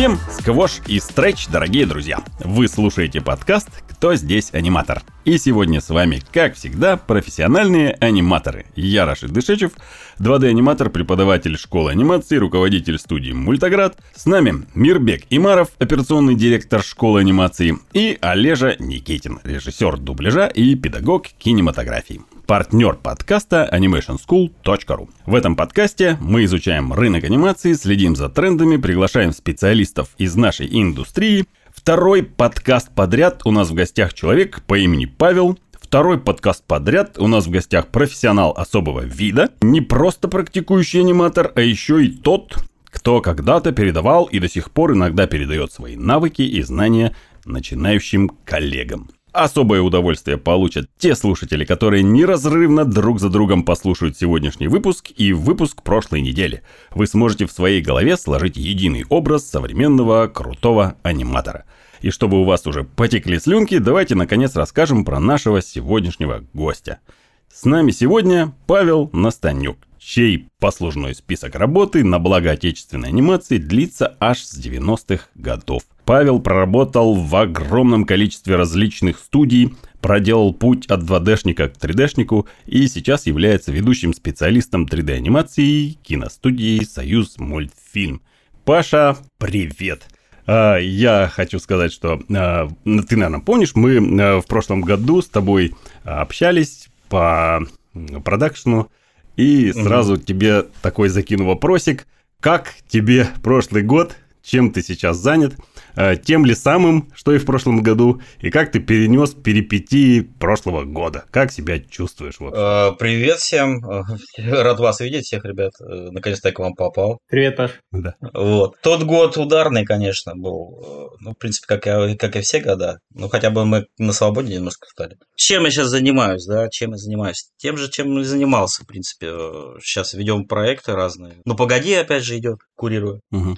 Всем сквош и стретч, дорогие друзья! Вы слушаете подкаст «Кто здесь аниматор?» И сегодня с вами, как всегда, профессиональные аниматоры. Я Рашид Дышечев, 2D-аниматор, преподаватель школы анимации, руководитель студии «Мультоград». С нами Мирбек Имаров, операционный директор школы анимации, и Олежа Никитин, режиссер дубляжа и педагог кинематографии партнер подкаста animationschool.ru. В этом подкасте мы изучаем рынок анимации, следим за трендами, приглашаем специалистов из нашей индустрии. Второй подкаст подряд у нас в гостях человек по имени Павел, Второй подкаст подряд у нас в гостях профессионал особого вида, не просто практикующий аниматор, а еще и тот, кто когда-то передавал и до сих пор иногда передает свои навыки и знания начинающим коллегам. Особое удовольствие получат те слушатели, которые неразрывно друг за другом послушают сегодняшний выпуск и выпуск прошлой недели. Вы сможете в своей голове сложить единый образ современного крутого аниматора. И чтобы у вас уже потекли слюнки, давайте наконец расскажем про нашего сегодняшнего гостя. С нами сегодня Павел Настанюк, чей послужной список работы на благо отечественной анимации длится аж с 90-х годов. Павел проработал в огромном количестве различных студий, проделал путь от 2D-шника к 3D-шнику и сейчас является ведущим специалистом 3D-анимации киностудии «Союз мультфильм». Паша, привет! А, я хочу сказать, что а, ты, наверное, помнишь, мы а, в прошлом году с тобой общались по продакшну, и сразу угу. тебе такой закину вопросик. Как тебе прошлый год? Чем ты сейчас занят? Э, тем ли самым, что и в прошлом году, и как ты перенес перипетии прошлого года. Как себя чувствуешь? Вообще? Э, привет всем, рад вас видеть всех, ребят. Э, наконец-то я к вам попал. Привет, Паш. Да. Вот. Тот год ударный, конечно, был. Ну, в принципе, как и, как и все года. Ну, хотя бы мы на свободе немножко стали. Чем я сейчас занимаюсь, да? Чем я занимаюсь? Тем же, чем и занимался, в принципе. Сейчас ведем проекты разные. Ну, погоди, опять же, идет, курирую. Угу.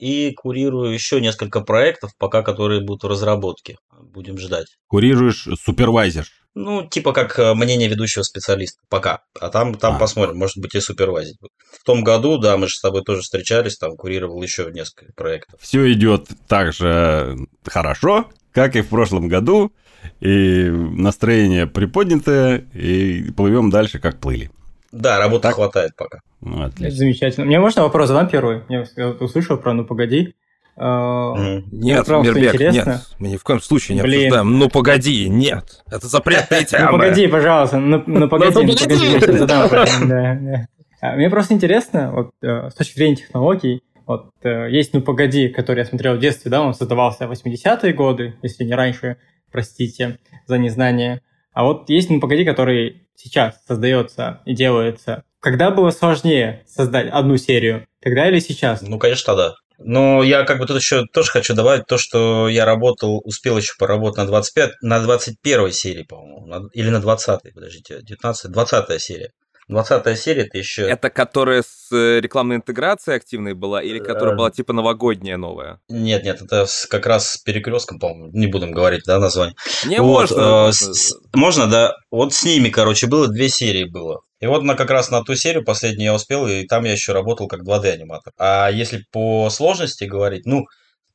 И курирую еще несколько несколько проектов, пока которые будут в разработке. Будем ждать. Курируешь супервайзер? Ну, типа как э, мнение ведущего специалиста. Пока. А там, там а. посмотрим, может быть и супервайзер. В том году, да, мы же с тобой тоже встречались, там курировал еще несколько проектов. Все идет так же хорошо, как и в прошлом году. И настроение приподнятое, и плывем дальше, как плыли. Да, работы так? хватает пока. Ну, отлично. Замечательно. Мне можно вопрос задам первый? Я услышал про «Ну, погоди». А, нет, Мирбек, интересно. нет, мы ни в коем случае не Блин. обсуждаем. Ну погоди, нет, это запретная тема. Ну погоди, пожалуйста, ну, ну погоди, ну погоди. Мне просто интересно, вот э, с точки зрения технологий, вот э, есть «Ну погоди», который я смотрел в детстве, да, он создавался в 80-е годы, если не раньше, простите за незнание. А вот есть «Ну погоди», который сейчас создается и делается. Когда было сложнее создать одну серию, тогда или сейчас? Ну, конечно, да. Но я как бы тут еще тоже хочу добавить то, что я работал, успел еще поработать на 25, на 21 серии, по-моему, или на 20, подождите, 19, 20 серия. 20 серия это еще... Это которая с э, рекламной интеграцией активной была или которая была типа новогодняя новая? Нет, нет, это как раз с перекрестком, по-моему, не будем говорить, да, название. Не вот, можно. Э, с, можно, да. Вот с ними, короче, было две серии было. И вот на как раз на ту серию последнюю я успел, и там я еще работал как 2D-аниматор. А если по сложности говорить, ну,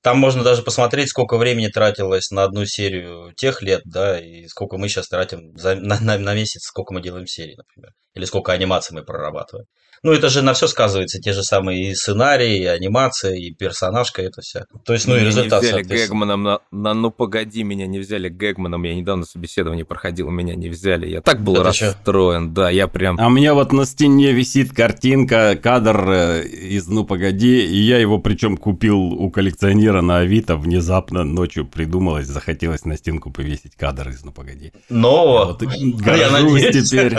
там можно даже посмотреть, сколько времени тратилось на одну серию тех лет, да, и сколько мы сейчас тратим за, на, на, на месяц, сколько мы делаем серий, например. Или сколько анимаций мы прорабатываем. Ну, это же на все сказывается, те же самые и сценарии, и анимация, и персонажка, это все. То есть, ну, меня и результат, не взяли Гэгманом на, на «Ну, погоди», меня не взяли Гэгманом, я недавно собеседование проходил, меня не взяли, я так был это расстроен, что? да, я прям... А у меня вот на стене висит картинка, кадр э, из «Ну, погоди», и я его причем купил у коллекционера на Авито, внезапно ночью придумалось, захотелось на стенку повесить кадр из «Ну, погоди». Но, вот, я надеюсь. теперь.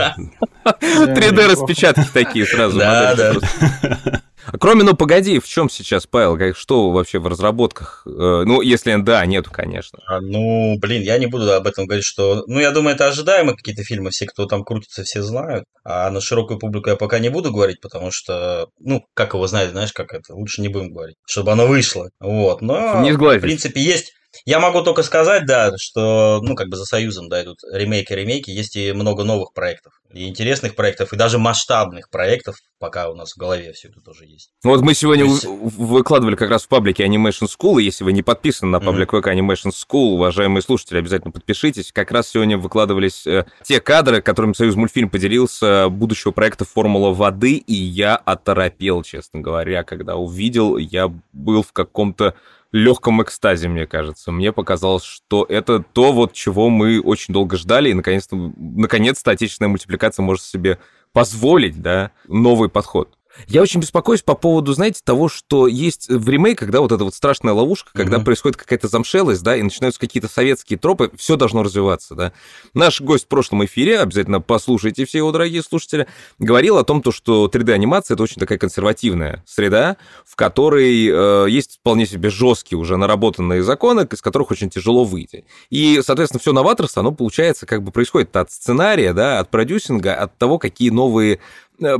3D распечатки такие сразу да, да. А кроме, ну, погоди, в чем сейчас, Павел, как, что вообще в разработках? Э, ну, если да, нету, конечно. А, ну, блин, я не буду об этом говорить, что... Ну, я думаю, это ожидаемо какие-то фильмы, все, кто там крутится, все знают. А на широкую публику я пока не буду говорить, потому что, ну, как его знать, знаешь, как это, лучше не будем говорить, чтобы оно вышло. Вот, но, не в принципе, есть Я могу только сказать, да, что, ну, как бы за Союзом, да, идут ремейки, ремейки, есть и много новых проектов, и интересных проектов, и даже масштабных проектов, пока у нас в голове все это тоже есть. Ну, вот мы сегодня есть... выкладывали как раз в паблике Animation School, и если вы не подписаны на паблик mm-hmm. Animation School, уважаемые слушатели, обязательно подпишитесь. Как раз сегодня выкладывались э, те кадры, которыми Союз мультфильм поделился будущего проекта «Формула воды», и я оторопел, честно говоря, когда увидел, я был в каком-то легком экстазе, мне кажется. Мне показалось, что это то, вот чего мы очень долго ждали, и наконец-то, наконец-то отечественная мультипликация может себе позволить, да, новый подход. Я очень беспокоюсь по поводу, знаете, того, что есть в ремейках, да, вот эта вот страшная ловушка, когда mm-hmm. происходит какая-то замшелость, да, и начинаются какие-то советские тропы, все должно развиваться, да. Наш гость в прошлом эфире, обязательно послушайте все его, дорогие слушатели, говорил о том, то, что 3D-анимация — это очень такая консервативная среда, в которой э, есть вполне себе жесткие уже наработанные законы, из которых очень тяжело выйти. И, соответственно, все новаторство, оно получается, как бы происходит от сценария, да, от продюсинга, от того, какие новые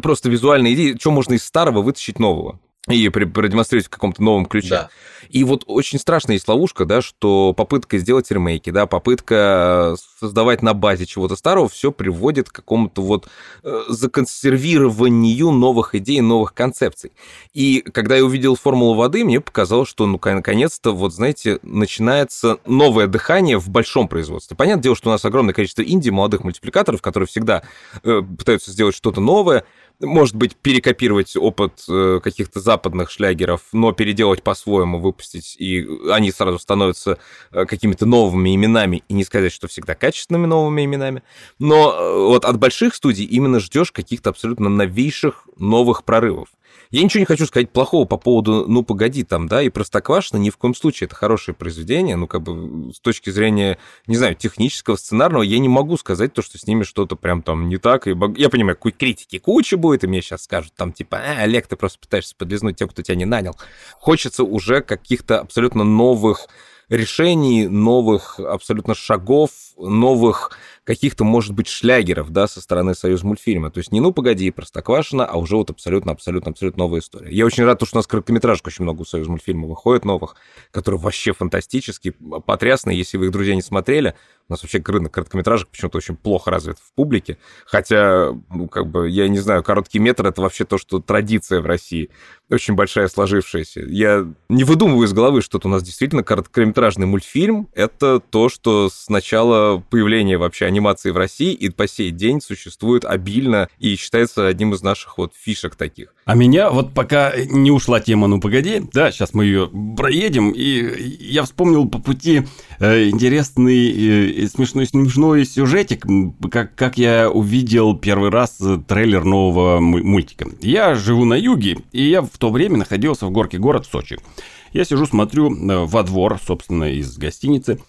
просто визуальные идеи, что можно из старого вытащить нового и продемонстрировать в каком-то новом ключе. Да. И вот очень страшная есть ловушка, да, что попытка сделать ремейки, да, попытка э, создавать на базе чего-то старого, все приводит к какому-то вот э, законсервированию новых идей, новых концепций. И когда я увидел формулу воды, мне показалось, что, ну, наконец-то, вот, знаете, начинается новое дыхание в большом производстве. Понятное дело, что у нас огромное количество инди, молодых мультипликаторов, которые всегда э, пытаются сделать что-то новое, может быть, перекопировать опыт э, каких-то западных шлягеров, но переделать по-своему, выпустить, и они сразу становятся э, какими-то новыми именами, и не сказать, что всегда качественными новыми именами. Но э, вот от больших студий именно ждешь каких-то абсолютно новейших новых прорывов. Я ничего не хочу сказать плохого по поводу «Ну, погоди» там, да, и «Простоквашино» ни в коем случае. Это хорошее произведение, ну, как бы с точки зрения, не знаю, технического, сценарного, я не могу сказать то, что с ними что-то прям там не так. И я понимаю, критики куча будет, и мне сейчас скажут там типа, а, Олег, ты просто пытаешься подлизнуть тем, кто тебя не нанял. Хочется уже каких-то абсолютно новых решений, новых абсолютно шагов, новых каких-то, может быть, шлягеров, да, со стороны Союз мультфильма. То есть не «Ну, погоди», «Простоквашино», а уже вот абсолютно-абсолютно-абсолютно новая история. Я очень рад, что у нас короткометражек очень много у Союз мультфильма выходит новых, которые вообще фантастические, потрясные. Если вы их, друзья, не смотрели, у нас вообще рынок короткометражек почему-то очень плохо развит в публике. Хотя, ну, как бы, я не знаю, короткий метр — это вообще то, что традиция в России. Очень большая сложившаяся. Я не выдумываю из головы, что у нас действительно короткометражный мультфильм. Это то, что с начала появления вообще анимации в России и по сей день существует обильно и считается одним из наших вот фишек таких. А меня вот пока не ушла тема «Ну, погоди», да, сейчас мы ее проедем, и я вспомнил по пути э, интересный э, смешной, смешной сюжетик, как, как я увидел первый раз трейлер нового мультика. Я живу на юге, и я в то время находился в горке город Сочи. Я сижу, смотрю э, во двор, собственно, из гостиницы,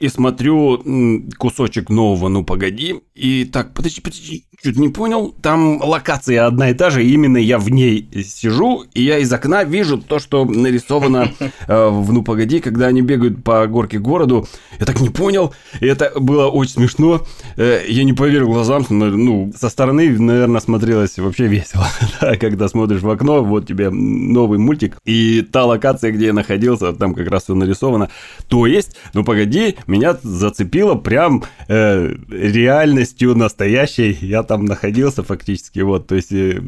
и смотрю кусочек нового «Ну, погоди», и так, подожди, подожди, что-то не понял, там локация одна и та же, и именно я в ней сижу, и я из окна вижу то, что нарисовано э, в «Ну, погоди», когда они бегают по горке городу, я так не понял, и это было очень смешно, э, я не поверил глазам, ну, со стороны, наверное, смотрелось вообще весело, да, когда смотришь в окно, вот тебе новый мультик, и та локация, где я находился, там как раз все нарисовано, то есть, «Ну, погоди», меня зацепило прям э, реальностью настоящей. Я там находился фактически, вот, то есть э,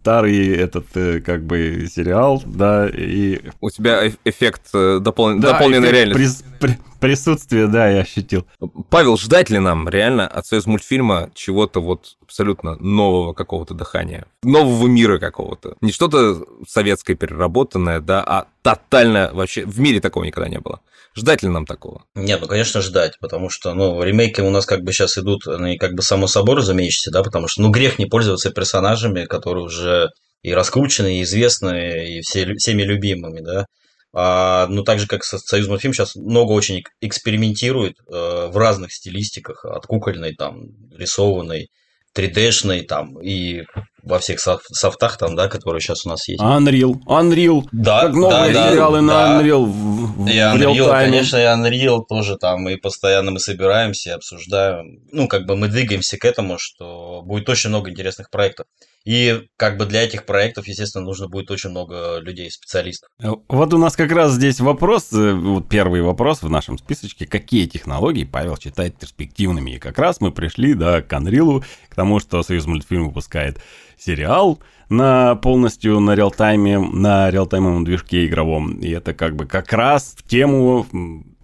старый этот э, как бы сериал, да, и... У тебя эффект э, допол... да, дополненной реальности. При, при, присутствие, да, я ощутил. Павел, ждать ли нам реально от союз мультфильма чего-то вот абсолютно нового какого-то дыхания, нового мира какого-то? Не что-то советское переработанное, да, а тотально вообще в мире такого никогда не было. Ждать ли нам такого? Нет, ну, конечно, ждать, потому что, ну, ремейки у нас как бы сейчас идут, они как бы само собой разумеющиеся, да, потому что, ну, грех не пользоваться персонажами, которые уже и раскручены, и известны, и все, всеми любимыми, да. А, ну, так же, как Союз мультфильм сейчас много очень экспериментирует э, в разных стилистиках, от кукольной, там, рисованной, 3D-шной, там, и во всех софтах там, да, которые сейчас у нас есть. Unreal, Unreal. Да, как новые да, сериалы да, на да. Unreal в, И в Unreal, реал-тайме. конечно, и Unreal тоже там, и постоянно мы собираемся, и обсуждаем. Ну, как бы мы двигаемся к этому, что будет очень много интересных проектов. И как бы для этих проектов, естественно, нужно будет очень много людей, специалистов. Вот у нас как раз здесь вопрос, э, вот первый вопрос в нашем списочке, какие технологии Павел считает перспективными. И как раз мы пришли, да, к Unreal, к тому, что Союз мультфильм выпускает сериал на полностью на реалтайме, на реалтаймовом движке игровом. И это как бы как раз в тему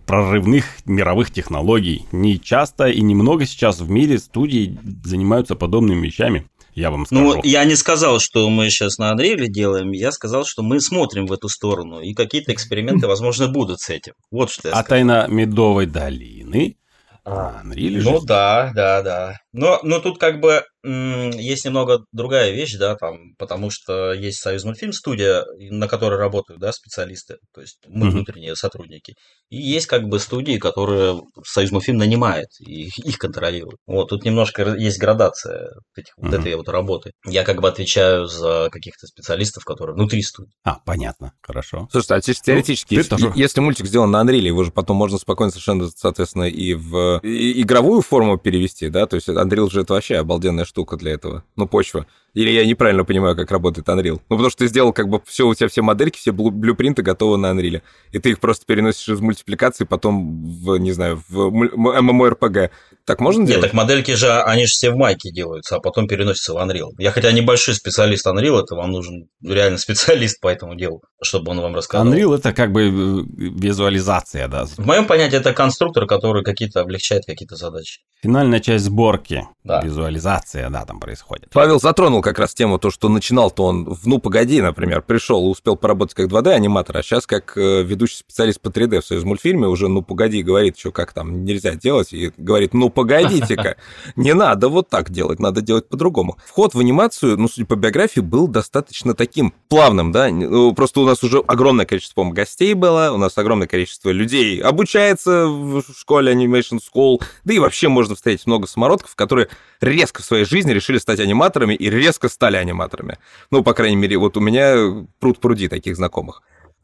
прорывных мировых технологий. Не часто и немного сейчас в мире студии занимаются подобными вещами. Я вам скажу. Ну, я не сказал, что мы сейчас на Unreal делаем, я сказал, что мы смотрим в эту сторону, и какие-то эксперименты, возможно, будут с этим. Вот что я а сказал. тайна Медовой долины А, Unreal Ну же да, да, да. Но, но тут как бы м, есть немного другая вещь, да, там, потому что есть Союз мультфильм студия, на которой работают, да, специалисты, то есть мы Мгм. внутренние сотрудники. И есть как бы студии, которые Союз мультфильм нанимает и их контролирует. Вот тут немножко есть градация этих, вот Мгм. этой вот работы. Я как бы отвечаю за каких-то специалистов, которые внутри студии. А, понятно, хорошо. Слушайте, а чисто Ну, теоретически, если, тоже. если мультик сделан на Unreal, его же потом можно спокойно совершенно, соответственно, и в и- игровую форму перевести, да? То есть Unreal же это вообще обалденная штука для этого. Ну, почва. Или я неправильно понимаю, как работает Unreal? Ну, потому что ты сделал как бы все, у тебя все модельки, все блюпринты готовы на Unreal. И ты их просто переносишь из мультипликации потом в, не знаю, в MMORPG. Так можно Нет, делать? так модельки же, они же все в майке делаются, а потом переносятся в Unreal. Я хотя небольшой специалист Unreal, это вам нужен реально специалист по этому делу, чтобы он вам рассказал. Unreal это как бы э, визуализация, да. В моем понятии это конструктор, который какие-то облегчает какие-то задачи. Финальная часть сборки, Да. визуализация, да, там происходит. Павел затронул как раз тему, то, что начинал-то он в «Ну, погоди», например, пришел и успел поработать как 2D-аниматор, а сейчас как э, ведущий специалист по 3D в Союз мультфильме уже «Ну, погоди» говорит, что как там нельзя делать, и говорит «Ну, погодите-ка, не надо вот так делать, надо делать по-другому». Вход в анимацию, ну, судя по биографии, был достаточно таким плавным, да, Ну, просто у нас уже огромное количество, по-моему, гостей было, у нас огромное количество людей обучается в школе Animation School, да и вообще можно встретить много самородков, которые резко в своей жизни решили стать аниматорами и резко стали аниматорами. Ну, по крайней мере, вот у меня пруд пруди таких знакомых.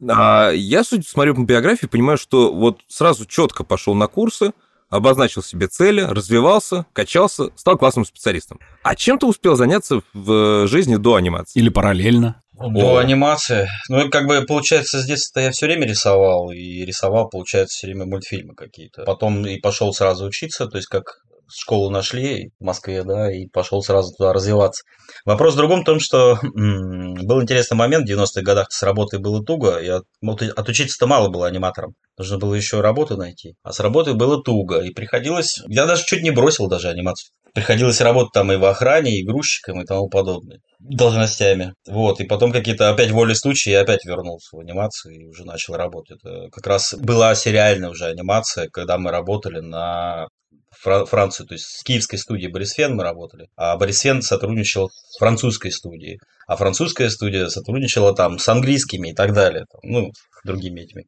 А я, судя, смотрю по биографии, понимаю, что вот сразу четко пошел на курсы, обозначил себе цели, развивался, качался, стал классным специалистом. А чем ты успел заняться в жизни до анимации? Или параллельно. До анимации. Ну, как бы, получается, с детства я все время рисовал, и рисовал, получается, все время мультфильмы какие-то. Потом и пошел сразу учиться, то есть как школу нашли в Москве, да, и пошел сразу туда развиваться. Вопрос в другом в том, что был интересный момент, в 90-х годах с работой было туго, и от, отучиться-то мало было аниматором. Нужно было еще работу найти. А с работой было туго, и приходилось... Я даже чуть не бросил даже анимацию. Приходилось работать там и в охране, и грузчиком, и тому подобное. Должностями. Вот, и потом какие-то опять воли случая, я опять вернулся в анимацию и уже начал работать. Это как раз была сериальная уже анимация, когда мы работали на Францию, то есть с киевской студией Борис Фен мы работали, а Борис Фен сотрудничал с французской студией, а французская студия сотрудничала там с английскими и так далее, там, ну, другими этими.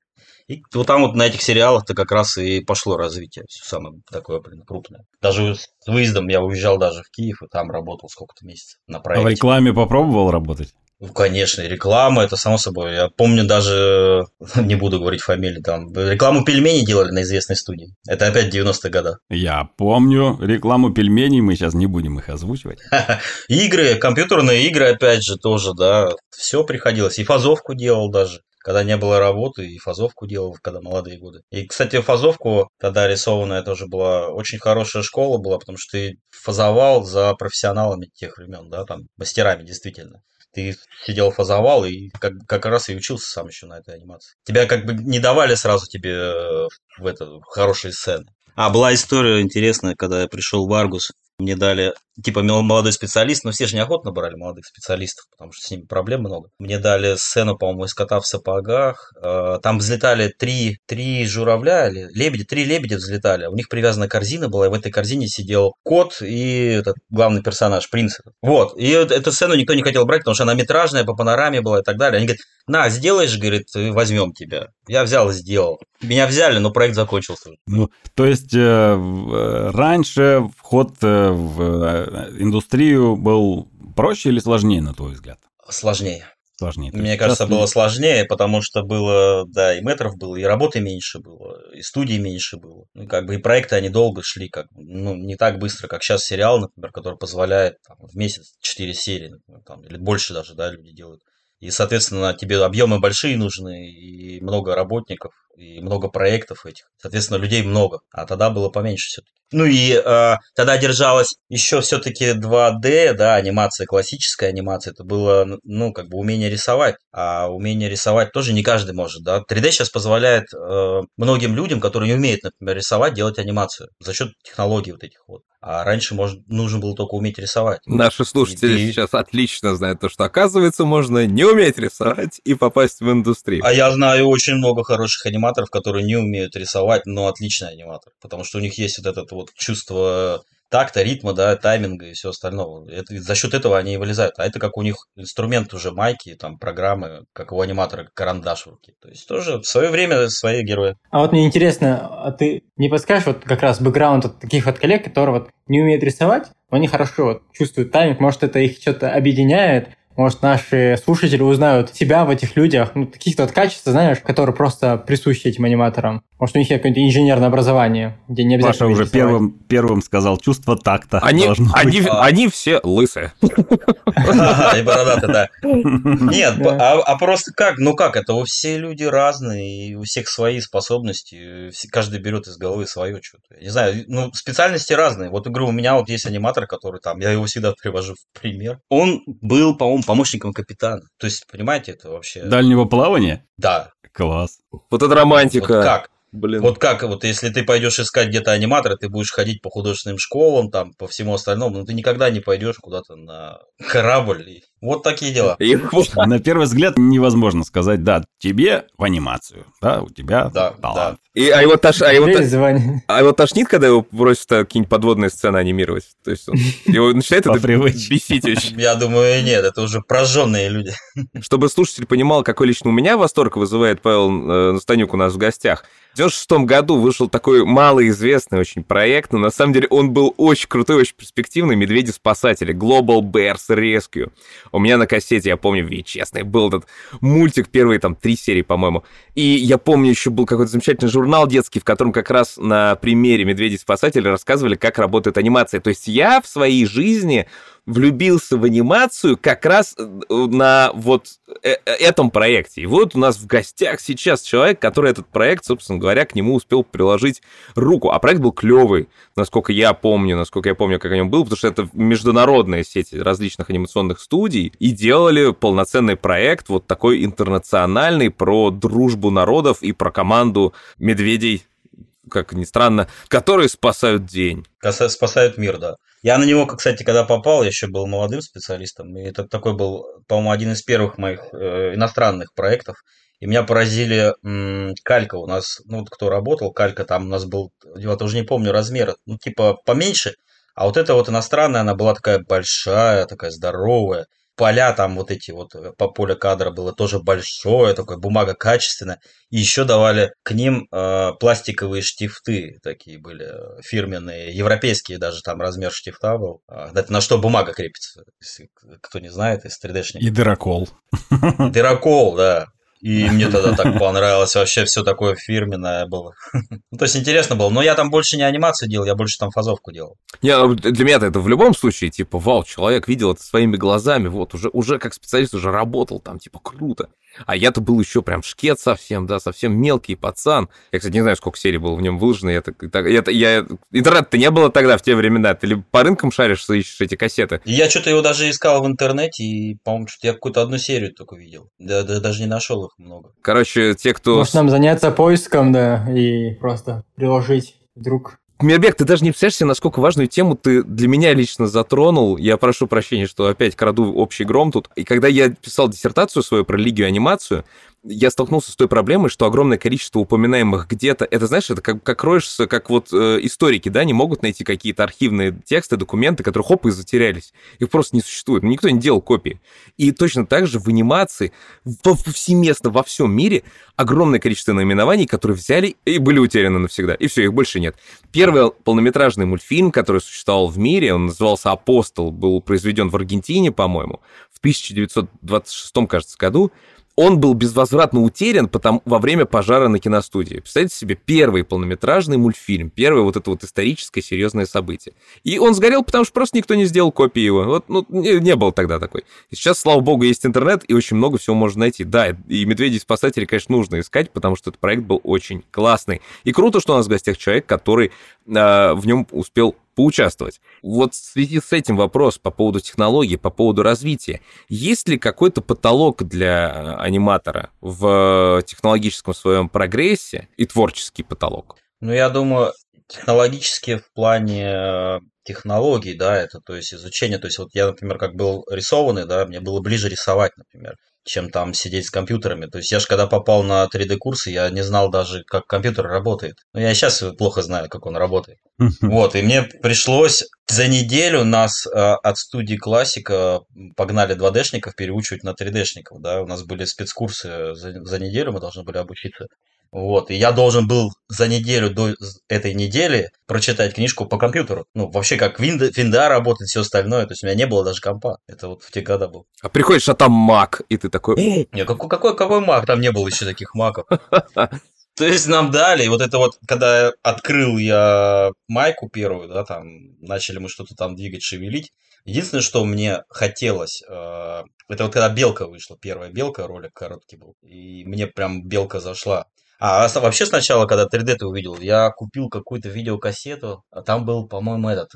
И вот там вот на этих сериалах-то как раз и пошло развитие, всё самое такое, блин, крупное. Даже с выездом я уезжал даже в Киев и там работал сколько-то месяцев на А в проекте. рекламе попробовал работать? Ну, конечно, реклама, это само собой. Я помню даже, не буду говорить фамилии, там, рекламу пельменей делали на известной студии. Это опять 90-е годы. Я помню рекламу пельменей, мы сейчас не будем их озвучивать. Игры, компьютерные игры, опять же, тоже, да, все приходилось. И фазовку делал даже. Когда не было работы, и фазовку делал, когда молодые годы. И, кстати, фазовку тогда рисованная тоже была очень хорошая школа была, потому что ты фазовал за профессионалами тех времен, да, там, мастерами, действительно. Ты сидел фазовал и как, как раз и учился сам еще на этой анимации. Тебя как бы не давали сразу тебе э, в это хорошие сцены. А была история интересная, когда я пришел в Аргус, мне дали, типа, молодой специалист, но все же неохотно брали молодых специалистов, потому что с ними проблем много. Мне дали сцену, по-моему, из кота в сапогах. Э, Там взлетали три, три журавля или лебеди, три лебедя взлетали. У них привязана корзина была, и в этой корзине сидел кот и этот главный персонаж, принц. Вот. И эту сцену никто не хотел брать, потому что она метражная, по панораме была и так далее. Они говорят, на, сделаешь, говорит, возьмем тебя. Я взял и сделал. Меня взяли, но проект закончился. Ну, то есть э, э, раньше вход э, в индустрию был проще или сложнее, на твой взгляд? Сложнее. Сложнее. Мне есть кажется, было сложнее, потому что было, да, и метров было, и работы меньше было, и студий меньше было. Ну, как бы и проекты, они долго шли, как, ну, не так быстро, как сейчас сериал, например, который позволяет там, в месяц 4 серии, например, там, или больше даже, да, люди делают. И, соответственно, тебе объемы большие нужны, и много работников, и много проектов этих. Соответственно, людей много. А тогда было поменьше все-таки. Ну и э, тогда держалась еще все-таки 2D, да, анимация, классическая анимация. Это было, ну, как бы умение рисовать. А умение рисовать тоже не каждый может, да. 3D сейчас позволяет э, многим людям, которые не умеют, например, рисовать, делать анимацию за счет технологий вот этих вот. А раньше, может, нужно было только уметь рисовать. Наши слушатели И- сейчас отлично знают то, что, оказывается, можно не уметь рисовать и попасть в индустрию. А я знаю очень много хороших аниматоров, которые не умеют рисовать, но отличные аниматоры. Потому что у них есть вот это вот чувство такта, ритма, да, тайминга и все остальное. Это, за счет этого они и вылезают. А это как у них инструмент уже майки, там, программы, как у аниматора карандаш в руке. То есть тоже в свое время свои герои. А вот мне интересно, а ты не подскажешь вот как раз бэкграунд от таких вот коллег, которые вот не умеют рисовать, но они хорошо вот чувствуют тайминг, может, это их что-то объединяет, может, наши слушатели узнают себя в этих людях, ну, каких-то вот качеств, знаешь, которые просто присущи этим аниматорам. Может, у них есть какое-то инженерное образование, где не обязательно Паша уже первым, первым сказал, чувство такта Они, должно быть. они, они все лысые. И бородатый, да. Нет, а, а просто как? Ну как, это у все люди разные, и у всех свои способности, каждый берет из головы свое что-то. Не знаю, ну специальности разные. Вот, говорю, у меня вот есть аниматор, который там, я его всегда привожу в пример. Он был, по-моему, помощником капитана. То есть, понимаете, это вообще... Дальнего плавания? Да. Класс. Вот это Вот романтика. как? Блин. Вот как, вот если ты пойдешь искать где-то аниматора, ты будешь ходить по художественным школам, там, по всему остальному, но ты никогда не пойдешь куда-то на корабль. Вот такие дела. На первый взгляд невозможно сказать, да, тебе в анимацию, да, у тебя Да, талант. И, а его, тош- а его, а его тошнит, когда его просят э, какие-нибудь подводные сцены анимировать. То есть он, его начинает это бесить очень. Я думаю, нет, это уже прожженные люди. Чтобы слушатель понимал, какой лично у меня восторг вызывает Павел э, Настанюк у нас в гостях. В 96 году вышел такой малоизвестный очень проект, но на самом деле он был очень крутой, очень перспективный. «Медведи-спасатели», Global Bears Rescue. У меня на кассете, я помню, честный был этот мультик, первые там три серии, по-моему. И я помню, еще был какой-то замечательный журнал детский, в котором как раз на примере «Медведей-спасателей» рассказывали, как работает анимация. То есть я в своей жизни влюбился в анимацию как раз э, на вот э- э- этом проекте. И вот у нас в гостях сейчас человек, который этот проект, собственно говоря, к нему успел приложить руку. А проект был клевый, насколько я помню, насколько я помню, как о нем был, потому что это международная сеть различных анимационных студий, и делали полноценный проект, вот такой интернациональный, про дружбу народов и про команду медведей, как ни странно, которые спасают день. Спасают мир, да. Я на него, кстати, когда попал, я еще был молодым специалистом, и это такой был, по-моему, один из первых моих э, иностранных проектов. И меня поразили м, калька у нас, ну вот кто работал, калька там у нас был, я тоже не помню размер, ну типа поменьше, а вот эта вот иностранная, она была такая большая, такая здоровая. Поля там вот эти вот, э, по полю кадра было тоже большое, такое бумага качественная. И еще давали к ним э, пластиковые штифты такие были э, фирменные, европейские даже там размер штифта был. А, это на что бумага крепится, если кто не знает, из 3D-шника. И дырокол. Дырокол, да. И мне тогда так понравилось, вообще все такое фирменное было. Ну, то есть интересно было, но я там больше не анимацию делал, я больше там фазовку делал. Не, ну, для меня это в любом случае, типа, вау, человек видел это своими глазами, вот, уже, уже как специалист уже работал там, типа, круто. А я-то был еще прям шкет совсем, да, совсем мелкий пацан. Я, кстати, не знаю, сколько серий было в нем выложено. Я, так, так- я, я, интернет-то не было тогда, в те времена. Ты ли по рынкам шаришь, ищешь эти кассеты? Я что-то его даже искал в интернете, и, по-моему, что-то я какую-то одну серию только видел. Да, да, даже не нашел их много. Короче, те, кто... Может, нам заняться поиском, да, и просто приложить вдруг. Мирбек, ты даже не представляешь себе, насколько важную тему ты для меня лично затронул. Я прошу прощения, что опять краду общий гром тут. И когда я писал диссертацию свою про религию и анимацию, я столкнулся с той проблемой, что огромное количество упоминаемых где-то, это, знаешь, это как, как роешься, как вот э, историки, да, не могут найти какие-то архивные тексты, документы, которые хоп и затерялись. Их просто не существует. Никто не делал копии. И точно так же в анимации повсеместно во всем мире огромное количество наименований, которые взяли и были утеряны навсегда. И все, их больше нет. Первый полнометражный мультфильм, который существовал в мире, он назывался «Апостол», был произведен в Аргентине, по-моему, в 1926, кажется, году он был безвозвратно утерян потому, во время пожара на киностудии. Представьте себе, первый полнометражный мультфильм, первое вот это вот историческое серьезное событие. И он сгорел, потому что просто никто не сделал копии его. Вот, ну, не, не было тогда такой. И сейчас, слава богу, есть интернет, и очень много всего можно найти. Да, и «Медведей-спасатели», конечно, нужно искать, потому что этот проект был очень классный. И круто, что у нас в гостях человек, который э, в нем успел поучаствовать. Вот в связи с этим вопрос по поводу технологий, по поводу развития. Есть ли какой-то потолок для э, аниматора в технологическом своем прогрессе и творческий потолок? Ну, я думаю, технологически в плане э, технологий, да, это, то есть изучение, то есть вот я, например, как был рисованный, да, мне было ближе рисовать, например чем там сидеть с компьютерами. То есть я же когда попал на 3D-курсы, я не знал даже, как компьютер работает. Но я сейчас плохо знаю, как он работает. Вот, и мне пришлось за неделю нас а, от студии Классика погнали 2D-шников переучивать на 3D-шников. Да? У нас были спецкурсы за, за неделю, мы должны были обучиться. Вот, и я должен был за неделю до этой недели прочитать книжку по компьютеру. Ну, вообще, как винда, винда работает, все остальное. То есть у меня не было даже компа. Это вот в те годы был. А приходишь, а там мак, и ты такой... Не, какой, какой, какой мак? Там не было еще таких маков. То есть нам дали, вот это вот, когда открыл я майку первую, да, там, начали мы что-то там двигать, шевелить. Единственное, что мне хотелось, э, это вот когда белка вышла, первая белка, ролик короткий был, и мне прям белка зашла. А вообще сначала, когда 3D ты увидел, я купил какую-то видеокассету, а там был, по-моему, этот,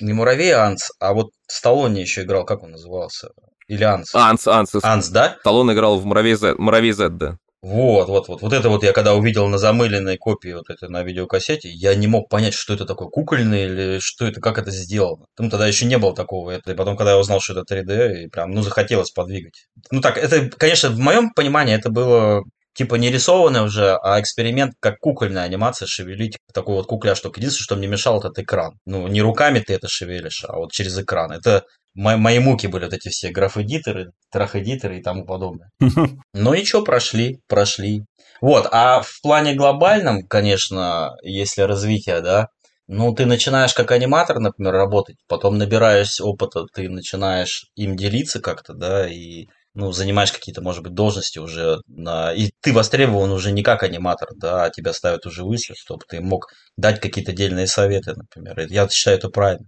не Муравей Анс, а вот Сталлоне еще играл, как он назывался? Или Анс? Анс, Анс. Анс, да? Сталлоне играл в Муравей Z, Муравей Z, да. Вот, вот, вот. Вот это вот я когда увидел на замыленной копии вот это на видеокассете, я не мог понять, что это такое, кукольный или что это, как это сделано. Ну, тогда еще не было такого. Это, и потом, когда я узнал, что это 3D, и прям, ну, захотелось подвигать. Ну, так, это, конечно, в моем понимании это было типа не рисованный уже, а эксперимент, как кукольная анимация, шевелить такой вот кукляш. Только единственное, что мне мешал этот экран. Ну, не руками ты это шевелишь, а вот через экран. Это мои, мои муки были вот эти все граф-эдиторы, трах-эдиторы и тому подобное. Но ничего, прошли, прошли. Вот, а в плане глобальном, конечно, если развитие, да, ну, ты начинаешь как аниматор, например, работать, потом набираешь опыта, ты начинаешь им делиться как-то, да, и ну, занимаешь какие-то, может быть, должности уже, на... и ты востребован уже не как аниматор, да, а тебя ставят уже выше, чтобы ты мог дать какие-то дельные советы, например. Я считаю это правильно.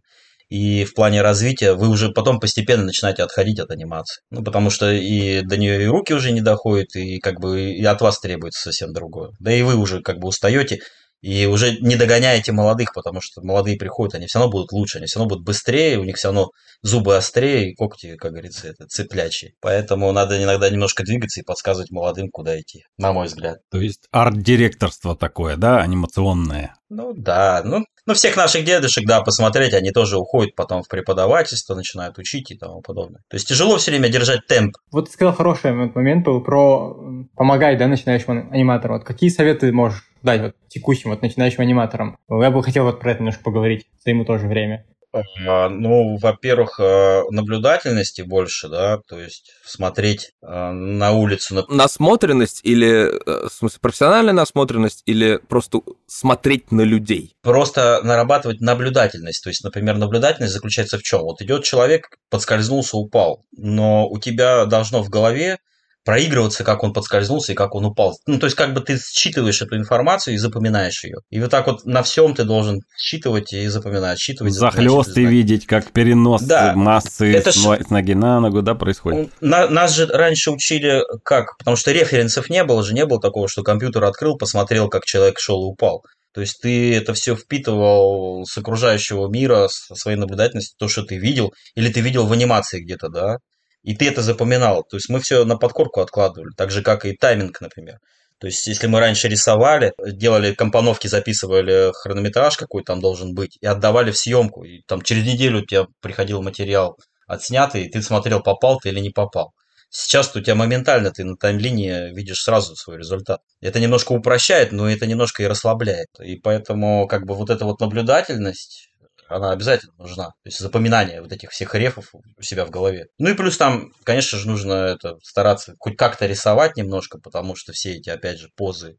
И в плане развития вы уже потом постепенно начинаете отходить от анимации. Ну, потому что и до нее и руки уже не доходят, и как бы и от вас требуется совсем другое. Да и вы уже как бы устаете, и уже не догоняете молодых, потому что молодые приходят, они все равно будут лучше, они все равно будут быстрее, у них все равно зубы острее, и когти, как говорится, это цеплячие. Поэтому надо иногда немножко двигаться и подсказывать молодым, куда идти, на мой взгляд. То есть арт-директорство такое, да, анимационное? Ну да, ну, ну всех наших дедушек, да, посмотреть, они тоже уходят потом в преподавательство, начинают учить и тому подобное. То есть тяжело все время держать темп. Вот ты сказал хороший момент был про помогать, да, начинающему аниматору. Вот какие советы можешь дать вот текущим, вот начинающим аниматорам? Я бы хотел вот про это немножко поговорить, ему тоже время. А, ну, во-первых, э, наблюдательности больше, да, то есть смотреть э, на улицу. Насмотренность или, э, в смысле, профессиональная насмотренность или просто смотреть на людей? Просто нарабатывать наблюдательность. То есть, например, наблюдательность заключается в чем? Вот идет человек, подскользнулся, упал, но у тебя должно в голове проигрываться, как он подскользнулся и как он упал. Ну, то есть, как бы ты считываешь эту информацию и запоминаешь ее. И вот так вот на всем ты должен считывать и запоминать, считывать. Захлесты видеть, как перенос да. массы Это с, ж... с ноги на ногу, да, происходит. На, нас же раньше учили как? Потому что референсов не было же, не было такого, что компьютер открыл, посмотрел, как человек шел и упал. То есть ты это все впитывал с окружающего мира, со своей наблюдательностью, то, что ты видел, или ты видел в анимации где-то, да, и ты это запоминал. То есть мы все на подкорку откладывали, так же, как и тайминг, например. То есть, если мы раньше рисовали, делали компоновки, записывали хронометраж, какой там должен быть, и отдавали в съемку, и там через неделю у тебя приходил материал отснятый, и ты смотрел, попал ты или не попал. Сейчас у тебя моментально ты на таймлине видишь сразу свой результат. Это немножко упрощает, но это немножко и расслабляет. И поэтому как бы вот эта вот наблюдательность, она обязательно нужна. То есть запоминание вот этих всех рефов у себя в голове. Ну и плюс там, конечно же, нужно это стараться хоть как-то рисовать немножко, потому что все эти, опять же, позы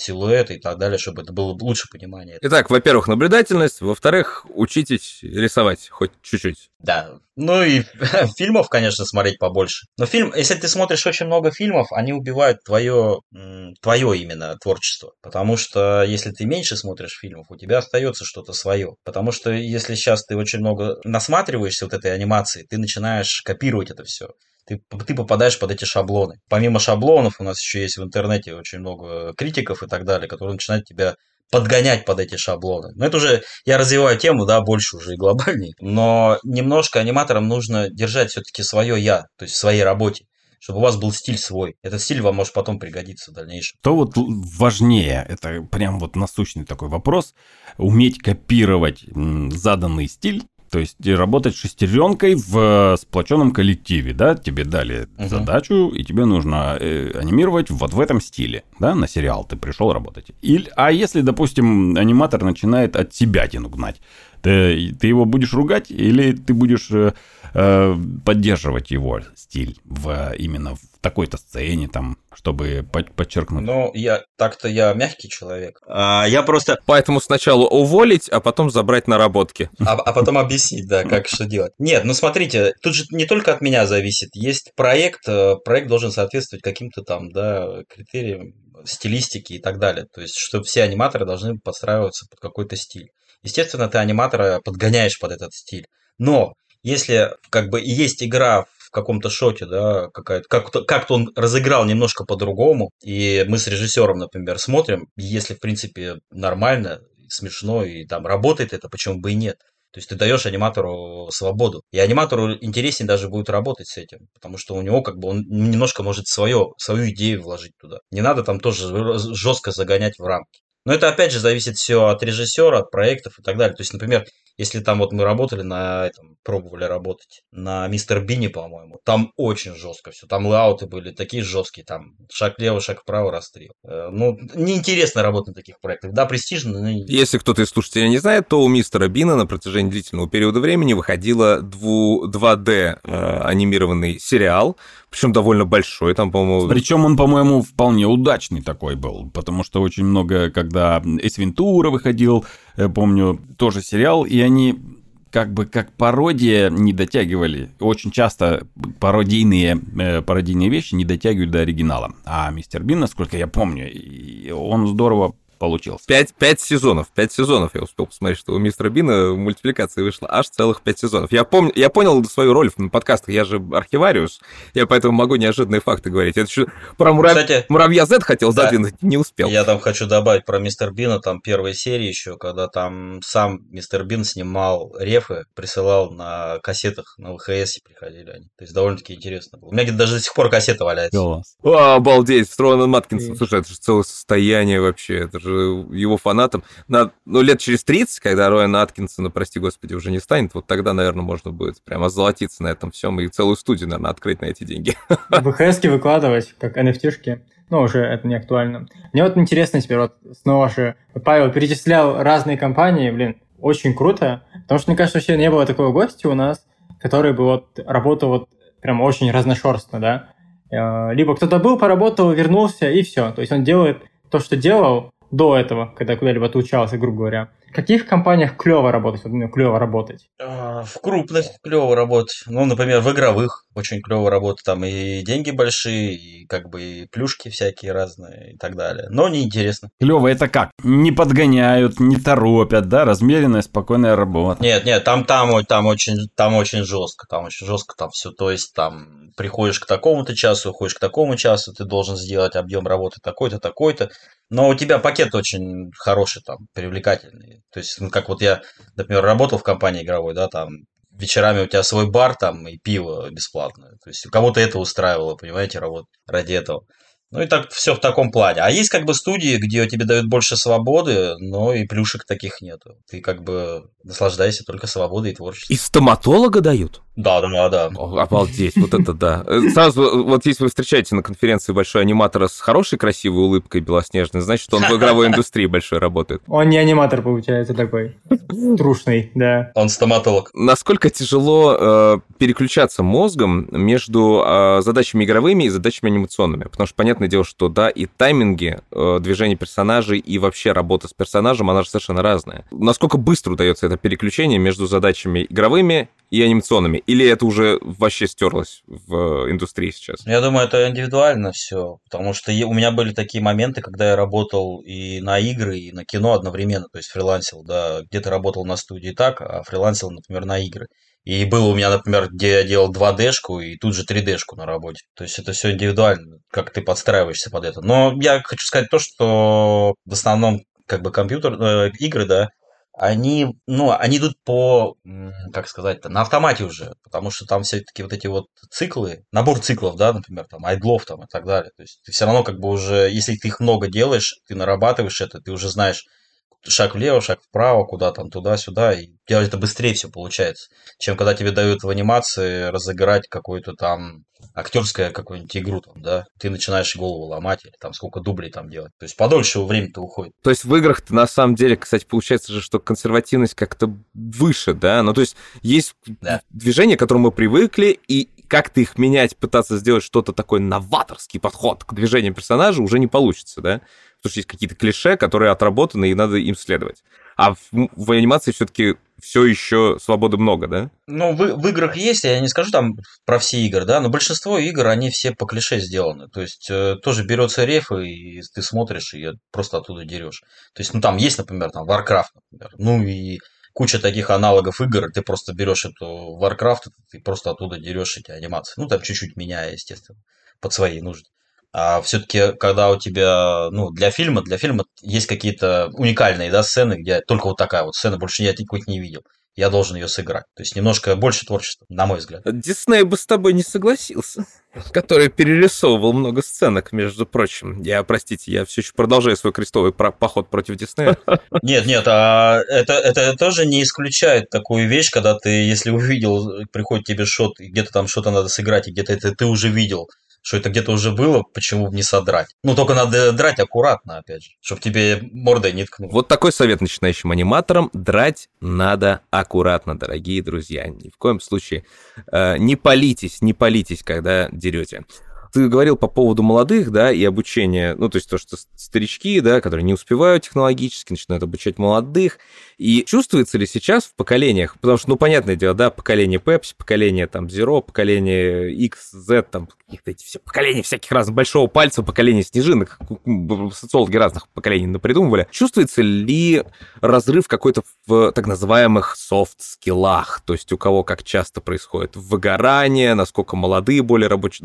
силуэты и так далее, чтобы это было лучше понимание. Итак, во-первых, наблюдательность, во-вторых, учитесь рисовать хоть чуть-чуть. Да, ну и фильмов, конечно, смотреть побольше. Но фильм, если ты смотришь очень много фильмов, они убивают твое, твое именно творчество. Потому что если ты меньше смотришь фильмов, у тебя остается что-то свое. Потому что если сейчас ты очень много насматриваешься вот этой анимации, ты начинаешь копировать это все ты, ты попадаешь под эти шаблоны. Помимо шаблонов у нас еще есть в интернете очень много критиков и так далее, которые начинают тебя подгонять под эти шаблоны. Но это уже, я развиваю тему, да, больше уже и глобальней. Но немножко аниматорам нужно держать все-таки свое я, то есть в своей работе чтобы у вас был стиль свой. Этот стиль вам может потом пригодиться в дальнейшем. Что вот важнее, это прям вот насущный такой вопрос, уметь копировать заданный стиль то есть работать шестеренкой в сплоченном коллективе, да, тебе дали uh-huh. задачу, и тебе нужно э, анимировать вот в этом стиле, да, на сериал ты пришел работать. Или, а если, допустим, аниматор начинает от себя тяну гнать, ты, ты его будешь ругать или ты будешь э, э поддерживать его стиль в, именно в такой-то сцене, там, чтобы подчеркнуть? Ну, я так-то я мягкий человек. А, я просто... Поэтому сначала уволить, а потом забрать наработки. А, а потом объяснить, да, как что делать. Нет, ну смотрите, тут же не только от меня зависит. Есть проект, э, проект должен соответствовать каким-то там, да, критериям стилистики и так далее. То есть, чтобы все аниматоры должны подстраиваться под какой-то стиль. Естественно, ты аниматора подгоняешь под этот стиль. Но если как бы и есть игра в каком-то шоте, да, какая-то, как-то, как-то он разыграл немножко по-другому, и мы с режиссером, например, смотрим, если, в принципе, нормально, смешно, и там работает это, почему бы и нет. То есть ты даешь аниматору свободу. И аниматору интереснее даже будет работать с этим, потому что у него как бы он немножко может свое, свою идею вложить туда. Не надо там тоже жестко загонять в рамки. Но это опять же зависит все от режиссера, от проектов и так далее. То есть, например, если там вот мы работали на этом, пробовали работать на Мистер Бини, по-моему, там очень жестко все. Там лауты были такие жесткие, там шаг влево, шаг вправо, расстрел. Э, ну, неинтересно работать на таких проектах. Да, престижно, но... Если кто-то из слушателей не знает, то у Мистера Бина на протяжении длительного периода времени выходила 2D э, анимированный сериал, причем довольно большой, там, по-моему... Причем он, по-моему, вполне удачный такой был, потому что очень много, когда Эс Вентура выходил, э, помню, тоже сериал, и они как бы как пародия не дотягивали. Очень часто пародийные, э, пародийные вещи не дотягивают до оригинала. А Мистер Бин, насколько я помню, он здорово получился. Пять, пять сезонов, пять сезонов я успел посмотреть, что у мистера Бина мультипликации вышло аж целых пять сезонов. Я, помню, я понял свою роль в подкастах, я же архивариус, я поэтому могу неожиданные факты говорить. Это еще про мурав... Кстати, муравья Z хотел да, задвинуть, не успел. Я там хочу добавить про мистер Бина, там первые серии еще, когда там сам мистер Бин снимал рефы, присылал на кассетах, на ВХС приходили они. То есть довольно-таки интересно было. У меня где-то даже до сих пор кассета валяется. Класс. О, обалдеть, Строуэн Маткинсон. Слушай, это же целое состояние вообще, это же его фанатом. На, ну, лет через 30, когда Рояна Аткинсона, прости господи, уже не станет, вот тогда, наверное, можно будет прямо золотиться на этом всем и целую студию, наверное, открыть на эти деньги. ВХС выкладывать, как NFT-шки. Ну, уже это не актуально. Мне вот интересно теперь, вот снова же, Павел перечислял разные компании, блин, очень круто, потому что, мне кажется, вообще не было такого гостя у нас, который бы вот работал вот прям очень разношерстно, да. Э, либо кто-то был, поработал, вернулся, и все. То есть он делает то, что делал, до этого, когда куда-либо отлучался, грубо говоря. В каких компаниях клево работать? Вот, ну, клево работать? А, в крупных клево работать. Ну, например, в игровых очень клево работать. Там и деньги большие, и как бы и плюшки всякие разные и так далее. Но неинтересно. Клево это как? Не подгоняют, не торопят, да? Размеренная, спокойная работа. Нет, нет, там, там, там, очень, там очень жестко. Там очень жестко там все. То есть там приходишь к такому-то часу, уходишь к такому часу, ты должен сделать объем работы такой-то, такой-то. Но у тебя пакет очень хороший там, привлекательный. То есть, ну, как вот я, например, работал в компании игровой, да, там вечерами у тебя свой бар там и пиво бесплатное. То есть, кого-то это устраивало, понимаете, работать ради этого. Ну и так все в таком плане. А есть как бы студии, где тебе дают больше свободы, но и плюшек таких нету. Ты как бы наслаждаешься только свободой и творчеством. И стоматолога дают? Да, да, да. Обалдеть, вот это да. Э, сразу, вот если вы встречаете на конференции большой аниматора с хорошей красивой улыбкой белоснежной, значит, он в игровой индустрии большой работает. Он не аниматор, получается, такой трушный, да. Он стоматолог. Насколько тяжело э, переключаться мозгом между э, задачами игровыми и задачами анимационными? Потому что, понятное дело, что, да, и тайминги э, движения персонажей, и вообще работа с персонажем, она же совершенно разная. Насколько быстро удается это переключение между задачами игровыми и анимационными? Или это уже вообще стерлось в индустрии сейчас? Я думаю, это индивидуально все, потому что у меня были такие моменты, когда я работал и на игры, и на кино одновременно, то есть фрилансил, да, где-то работал на студии так, а фрилансил, например, на игры. И было у меня, например, где я делал 2D-шку и тут же 3D-шку на работе. То есть это все индивидуально, как ты подстраиваешься под это. Но я хочу сказать то, что в основном как бы компьютер, э, игры, да, они, ну, они идут по, как сказать-то, на автомате уже, потому что там все-таки вот эти вот циклы, набор циклов, да, например, там, айдлов там и так далее. То есть ты все равно как бы уже, если ты их много делаешь, ты нарабатываешь это, ты уже знаешь шаг влево, шаг вправо, куда там, туда-сюда, и делать это быстрее все получается, чем когда тебе дают в анимации разыграть какую-то там актерская какую-нибудь игру там, да, ты начинаешь голову ломать или там сколько дублей там делать. То есть подольше время-то уходит. То есть в играх-то на самом деле, кстати, получается же, что консервативность как-то выше, да? Ну, то есть есть да. движения, к которым мы привыкли, и как-то их менять, пытаться сделать что-то такое новаторский подход к движениям персонажа уже не получится, да? Потому что есть какие-то клише, которые отработаны, и надо им следовать. А в, в анимации все-таки все еще свободы много, да? Ну, в, в играх есть, я не скажу там про все игры, да, но большинство игр, они все по клише сделаны. То есть э, тоже берется реф, и ты смотришь, и просто оттуда дерешь. То есть, ну, там есть, например, там Warcraft, например, ну и куча таких аналогов игр, ты просто берешь эту Warcraft, ты просто оттуда дерешь эти анимации. Ну, там чуть-чуть меняя, естественно, под свои нужды. А все-таки, когда у тебя, ну, для фильма, для фильма есть какие-то уникальные, да, сцены, где только вот такая вот сцена, больше я никаких не видел. Я должен ее сыграть. То есть немножко больше творчества, на мой взгляд. Дисней бы с тобой не согласился. Который перерисовывал много сценок, между прочим. Я, простите, я все еще продолжаю свой крестовый поход против Диснея. Нет, нет, а это, это тоже не исключает такую вещь, когда ты, если увидел, приходит тебе шот, где-то там что-то надо сыграть, и где-то это ты уже видел, что это где-то уже было, почему не содрать. Ну, только надо драть аккуратно, опять же, чтобы тебе мордой не ткнул. Вот такой совет начинающим аниматорам. Драть надо аккуратно, дорогие друзья. Ни в коем случае э, не палитесь, не палитесь, когда дерете. Ты говорил по поводу молодых, да, и обучения, ну, то есть то, что старички, да, которые не успевают технологически, начинают обучать молодых. И чувствуется ли сейчас в поколениях, потому что, ну, понятное дело, да, поколение Pepsi, поколение там Zero, поколение X, Z, там каких-то эти все поколения всяких разных, большого пальца, поколение снежинок, социологи разных поколений напридумывали. Чувствуется ли разрыв какой-то в так называемых софт-скиллах, то есть у кого как часто происходит выгорание, насколько молодые более рабоч-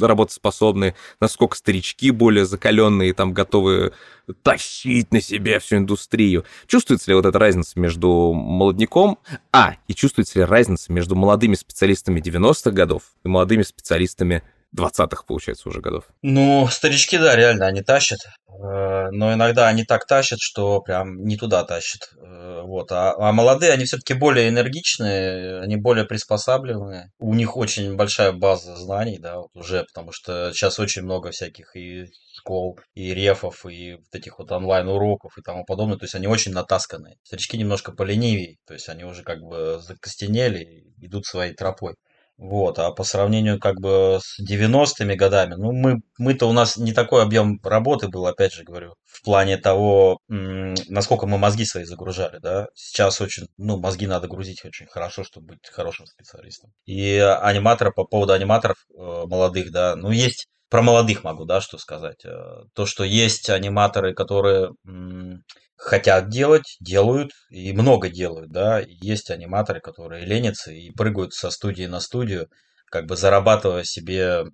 работоспособны, насколько старички более закаленные, там готовы тащить на себе всю индустрию. Чувствуется ли вот эта разница между молодняком, а, и чувствуется ли разница между молодыми специалистами 90-х годов и молодыми специалистами 20-х, получается, уже годов. Ну, старички, да, реально, они тащат. Э, но иногда они так тащат, что прям не туда тащат. Э, вот. А, а молодые, они все-таки более энергичные, они более приспосабливаемые. У них очень большая база знаний, да, вот уже, потому что сейчас очень много всяких и школ, и рефов, и вот этих вот онлайн-уроков и тому подобное. То есть они очень натасканные. Старички немножко поленивее, то есть они уже как бы закостенели идут своей тропой. Вот, а по сравнению как бы с 90-ми годами, ну, мы, мы-то у нас не такой объем работы был, опять же говорю, в плане того, насколько мы мозги свои загружали, да. Сейчас очень, ну, мозги надо грузить очень хорошо, чтобы быть хорошим специалистом. И аниматоры, по поводу аниматоров э, молодых, да, ну, есть про молодых могу, да, что сказать. Э, то, что есть аниматоры, которые хотят делать, делают и много делают, да. Есть аниматоры, которые ленятся и прыгают со студии на студию, как бы зарабатывая себе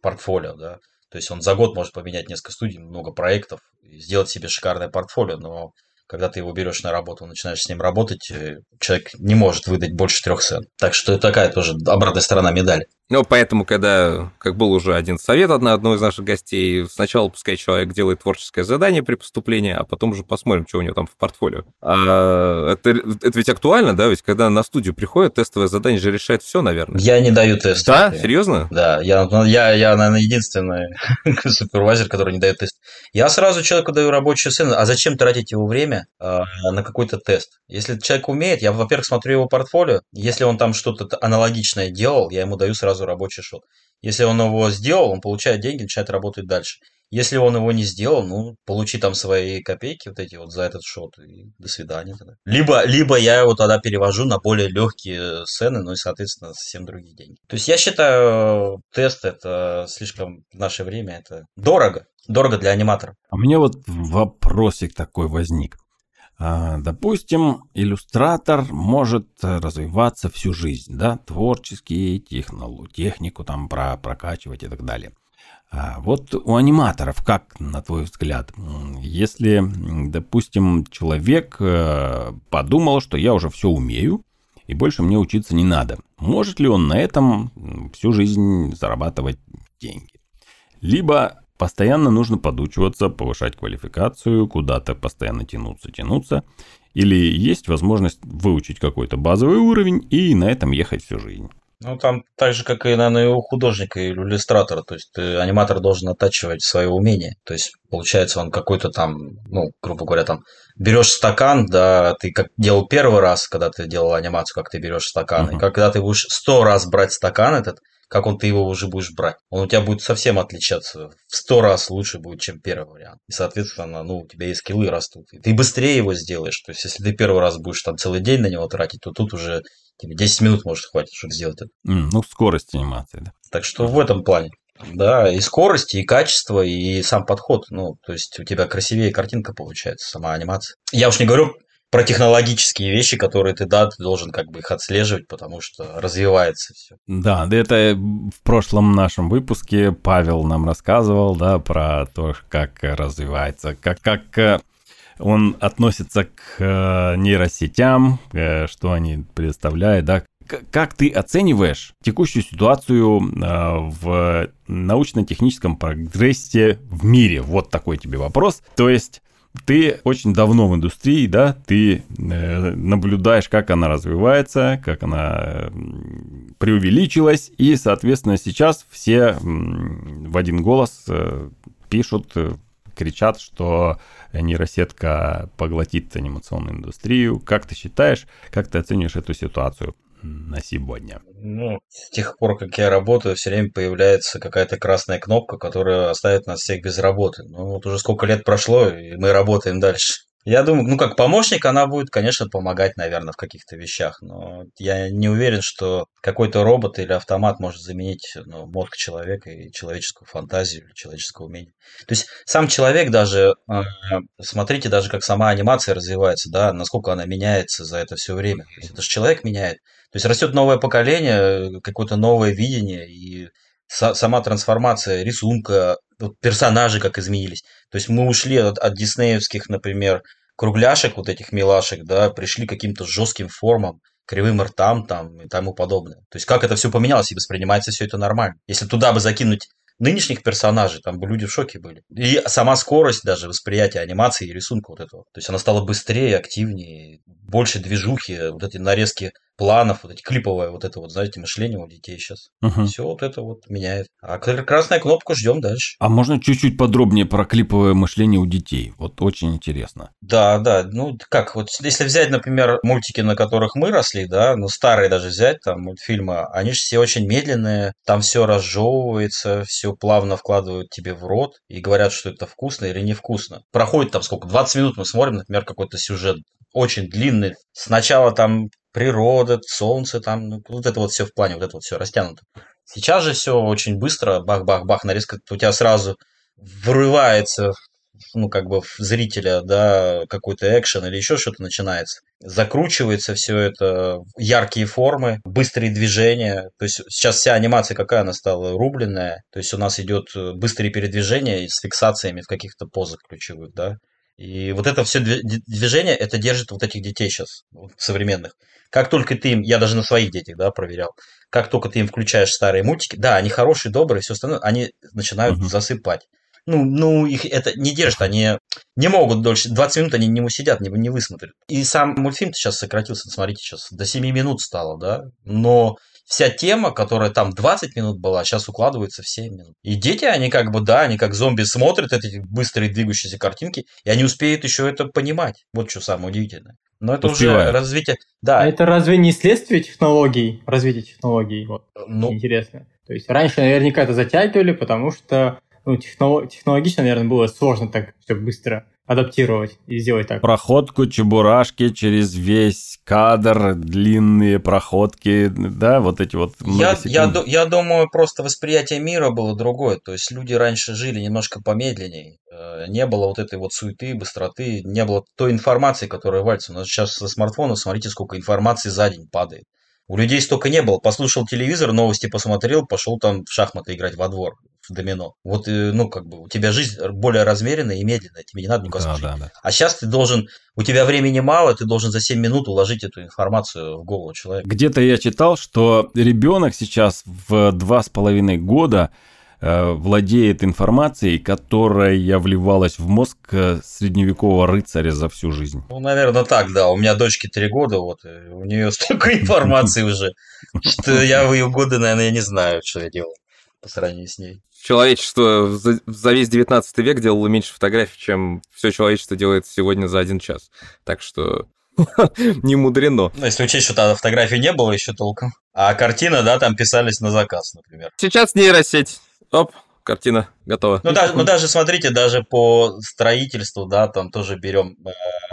портфолио, да. То есть он за год может поменять несколько студий, много проектов, сделать себе шикарное портфолио, но когда ты его берешь на работу, начинаешь с ним работать, э, человек не может выдать больше трех цен. Так что такая тоже обратная сторона медали. Ну, поэтому, когда, как был уже один совет одна, одного из наших гостей, сначала пускай человек делает творческое задание при поступлении, а потом уже посмотрим, что у него там в портфолио. А это, это ведь актуально, да? Ведь когда на студию приходит, тестовое задание же решает все, наверное. Я не даю тест. Да? Серьезно? Да, я, я, я, наверное, единственный супервайзер, который не дает тест. Я сразу человеку даю рабочую сцену, а зачем тратить его время э, на какой-то тест? Если человек умеет, я, во-первых, смотрю его портфолио, если он там что-то аналогичное делал, я ему даю сразу рабочий шот. Если он его сделал, он получает деньги, начинает работать дальше. Если он его не сделал, ну, получи там свои копейки вот эти вот за этот шот, и до свидания тогда. Либо, либо я его тогда перевожу на более легкие сцены, ну и, соответственно, совсем другие деньги. То есть я считаю, тест это слишком в наше время, это дорого. Дорого для аниматора. А мне вот вопросик такой возник. А, допустим, иллюстратор может развиваться всю жизнь, да, творческий, технолу, технику там про, прокачивать и так далее. А вот у аниматоров, как, на твой взгляд, если, допустим, человек э, подумал, что я уже все умею, и больше мне учиться не надо, может ли он на этом всю жизнь зарабатывать деньги? Либо постоянно нужно подучиваться, повышать квалификацию, куда-то постоянно тянуться, тянуться, или есть возможность выучить какой-то базовый уровень и на этом ехать всю жизнь. Ну, там так же, как и, наверное, у художника или иллюстратора. То есть э, аниматор должен оттачивать свое умение. То есть, получается, он какой-то там, ну, грубо говоря, там, берешь стакан, да, ты как делал первый раз, когда ты делал анимацию, как ты берешь стакан. Uh-huh. И когда ты будешь сто раз брать стакан этот, как он ты его уже будешь брать. Он у тебя будет совсем отличаться. В сто раз лучше будет, чем первый вариант. И, соответственно, ну, у тебя и скиллы растут. И ты быстрее его сделаешь. То есть, если ты первый раз будешь там целый день на него тратить, то тут уже тебе 10 минут может хватить, чтобы сделать это. Mm, ну, скорость анимации, да. Так что в этом плане. Да, и скорость, и качество, и сам подход. Ну, то есть у тебя красивее картинка получается, сама анимация. Я уж не говорю про технологические вещи, которые ты, да, ты должен как бы их отслеживать, потому что развивается все. Да, да это в прошлом нашем выпуске Павел нам рассказывал, да, про то, как развивается, как, как э, он относится к э, нейросетям, э, что они предоставляют, да, как ты оцениваешь текущую ситуацию в научно-техническом прогрессе в мире? Вот такой тебе вопрос. То есть ты очень давно в индустрии, да, ты э, наблюдаешь, как она развивается, как она э, преувеличилась, и, соответственно, сейчас все в один голос э, пишут, кричат, что нейросетка поглотит анимационную индустрию. Как ты считаешь, как ты оценишь эту ситуацию? На сегодня? Ну, с тех пор, как я работаю, все время появляется какая-то красная кнопка, которая оставит нас всех без работы. Ну, вот уже сколько лет прошло, и мы работаем дальше. Я думаю, ну как помощник она будет, конечно, помогать, наверное, в каких-то вещах, но я не уверен, что какой-то робот или автомат может заменить ну, мозг человека и человеческую фантазию человеческое умение. То есть сам человек даже, э, смотрите, даже как сама анимация развивается, да, насколько она меняется за это все время. То есть это же человек меняет. То есть растет новое поколение, какое-то новое видение, и сама трансформация рисунка, персонажи как изменились. То есть мы ушли от, от диснеевских, например, кругляшек, вот этих милашек, да, пришли к каким-то жестким формам, кривым ртам там и тому подобное. То есть как это все поменялось и воспринимается все это нормально. Если туда бы закинуть нынешних персонажей, там бы люди в шоке были. И сама скорость даже восприятия анимации и рисунка вот этого. То есть она стала быстрее, активнее, больше движухи, вот эти нарезки планов, вот эти клиповое вот это вот, знаете, мышление у детей сейчас. Угу. Все вот это вот меняет. А красная кнопка ждем дальше. А можно чуть-чуть подробнее про клиповое мышление у детей? Вот очень интересно. Да, да. Ну, как, вот если взять, например, мультики, на которых мы росли, да, ну, старые даже взять, там, мультфильмы, они же все очень медленные, там все разжевывается, все плавно вкладывают тебе в рот и говорят, что это вкусно или невкусно. Проходит там сколько, 20 минут мы смотрим, например, какой-то сюжет очень длинный. Сначала там природа, солнце, там, ну, вот это вот все в плане, вот это вот все растянуто. Сейчас же все очень быстро, бах-бах-бах, нарезка, у тебя сразу врывается, ну, как бы в зрителя, да, какой-то экшен или еще что-то начинается. Закручивается все это, яркие формы, быстрые движения. То есть сейчас вся анимация какая она стала? Рубленная. То есть у нас идет быстрые передвижения с фиксациями в каких-то позах ключевых, да. И вот это все движение, это держит вот этих детей сейчас, современных. Как только ты им, я даже на своих детях, да, проверял, как только ты им включаешь старые мультики, да, они хорошие, добрые, все остальное, они начинают угу. засыпать. Ну, ну, их это не держит, они не могут дольше, 20 минут они не усидят, не, не высмотрят. И сам мультфильм сейчас сократился, смотрите, сейчас до 7 минут стало, да, но вся тема, которая там 20 минут была, сейчас укладывается в 7 минут. И дети, они как бы, да, они как зомби смотрят эти быстрые двигающиеся картинки, и они успеют еще это понимать. Вот что самое удивительное. Но это Успеваю. уже развитие. Да. А это разве не следствие технологий, развития технологий? Вот, ну, интересно. То есть раньше наверняка это затягивали, потому что ну, технолог, технологично, наверное, было сложно так все быстро адаптировать и сделать так. Проходку чебурашки через весь кадр, длинные проходки, да, вот эти вот я, я, я думаю, просто восприятие мира было другое. То есть люди раньше жили немножко помедленнее. Э, не было вот этой вот суеты, быстроты, не было той информации, которая валится. У нас сейчас со смартфона, смотрите, сколько информации за день падает. У людей столько не было. Послушал телевизор, новости посмотрел, пошел там в шахматы играть во двор домино. Вот, э, ну, как бы, у тебя жизнь более размеренная и медленная, тебе не надо никуда да, Да, да. А сейчас ты должен, у тебя времени мало, ты должен за 7 минут уложить эту информацию в голову человека. Где-то я читал, что ребенок сейчас в два с половиной года э, владеет информацией, которая вливалась в мозг э, средневекового рыцаря за всю жизнь. Ну, наверное, так, да. У меня дочке три года, вот, у нее столько информации уже, что я в ее годы, наверное, я не знаю, что я делал по сравнению с ней человечество за, весь 19 век делало меньше фотографий, чем все человечество делает сегодня за один час. Так что не мудрено. Ну, если учесть, что тогда фотографий не было еще толком. А картины, да, там писались на заказ, например. Сейчас нейросеть. Оп, картина готова. Ну, даже, ну, даже смотрите, даже по строительству, да, там тоже берем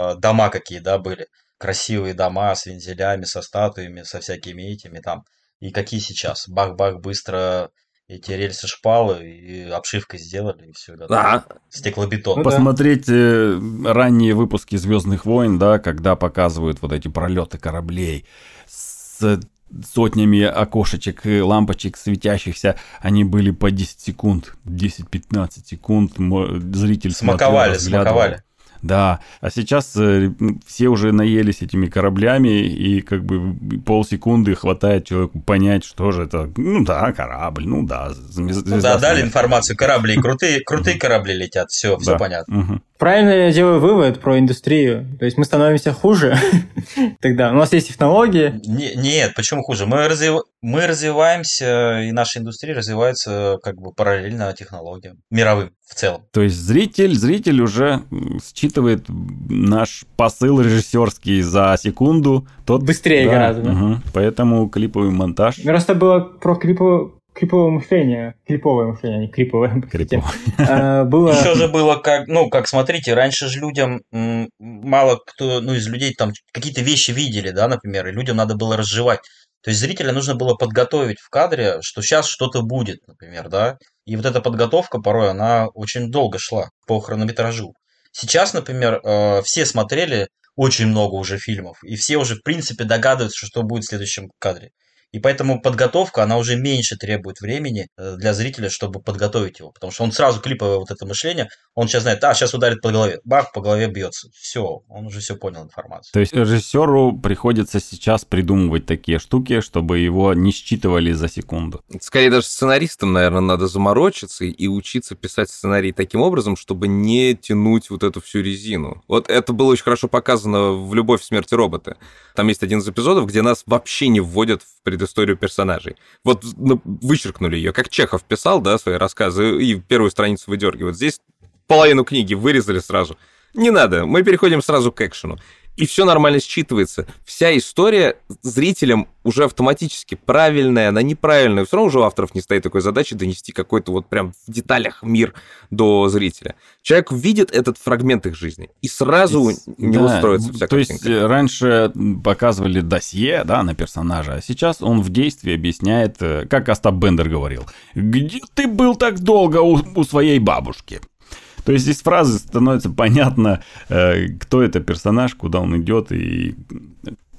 э, дома какие, да, были. Красивые дома с вензелями, со статуями, со всякими этими там. И какие сейчас? Бах-бах, быстро эти рельсы шпалы и обшивкой сделали, и все. Да, а. Стеклобетон. Ну, Посмотрите да. ранние выпуски Звездных войн, да, когда показывают вот эти пролеты кораблей с сотнями окошечек и лампочек светящихся, они были по 10 секунд, 10-15 секунд, зритель смаковали, смотрел, смаковали. Да, а сейчас э, все уже наелись этими кораблями, и как бы полсекунды хватает человеку понять, что же это. Ну да, корабль, ну да. Звезда ну да, дали информацию, корабли, крутые, крутые корабли летят, все, все понятно. Правильно я делаю вывод про индустрию. То есть мы становимся хуже тогда. У нас есть технологии. нет, почему хуже? Мы, развив... мы развиваемся, и наша индустрия развивается как бы параллельно технологиям, мировым в целом. То есть зритель, зритель уже считывает наш посыл режиссерский за секунду. Тот, Быстрее да, гораздо. Угу, поэтому клиповый монтаж. Просто было про клиповый криповое мышление, клиповое мышление, а не криповое. Криповое. А, было... Еще же было как, ну, как смотрите, раньше же людям мало кто, ну, из людей там какие-то вещи видели, да, например, и людям надо было разжевать. То есть зрителя нужно было подготовить в кадре, что сейчас что-то будет, например, да. И вот эта подготовка порой, она очень долго шла по хронометражу. Сейчас, например, э, все смотрели очень много уже фильмов, и все уже, в принципе, догадываются, что будет в следующем кадре. И поэтому подготовка, она уже меньше требует времени э, для зрителя, чтобы подготовить его. Потому что он сразу клиповое вот это мышление, он сейчас знает, а, сейчас ударит по голове. Бах, по голове бьется. Все, он уже все понял информацию. То есть режиссеру приходится сейчас придумывать такие штуки, чтобы его не считывали за секунду. Скорее даже сценаристам, наверное, надо заморочиться и учиться писать сценарий таким образом, чтобы не тянуть вот эту всю резину. Вот это было очень хорошо показано в «Любовь, смерти робота». Там есть один из эпизодов, где нас вообще не вводят в предысторию персонажей. Вот ну, вычеркнули ее, как Чехов писал, да, свои рассказы, и первую страницу выдергивают. Здесь половину книги вырезали сразу. Не надо, мы переходим сразу к экшену и все нормально считывается. Вся история зрителям уже автоматически правильная, она неправильная. Все равно уже у авторов не стоит такой задачи донести какой-то вот прям в деталях мир до зрителя. Человек видит этот фрагмент их жизни и сразу и, не да, устроится вся То картинка. есть раньше показывали досье да, на персонажа, а сейчас он в действии объясняет, э, как Остап Бендер говорил, где ты был так долго у, у своей бабушки? То есть из фразы становится понятно, э, кто это персонаж, куда он идет и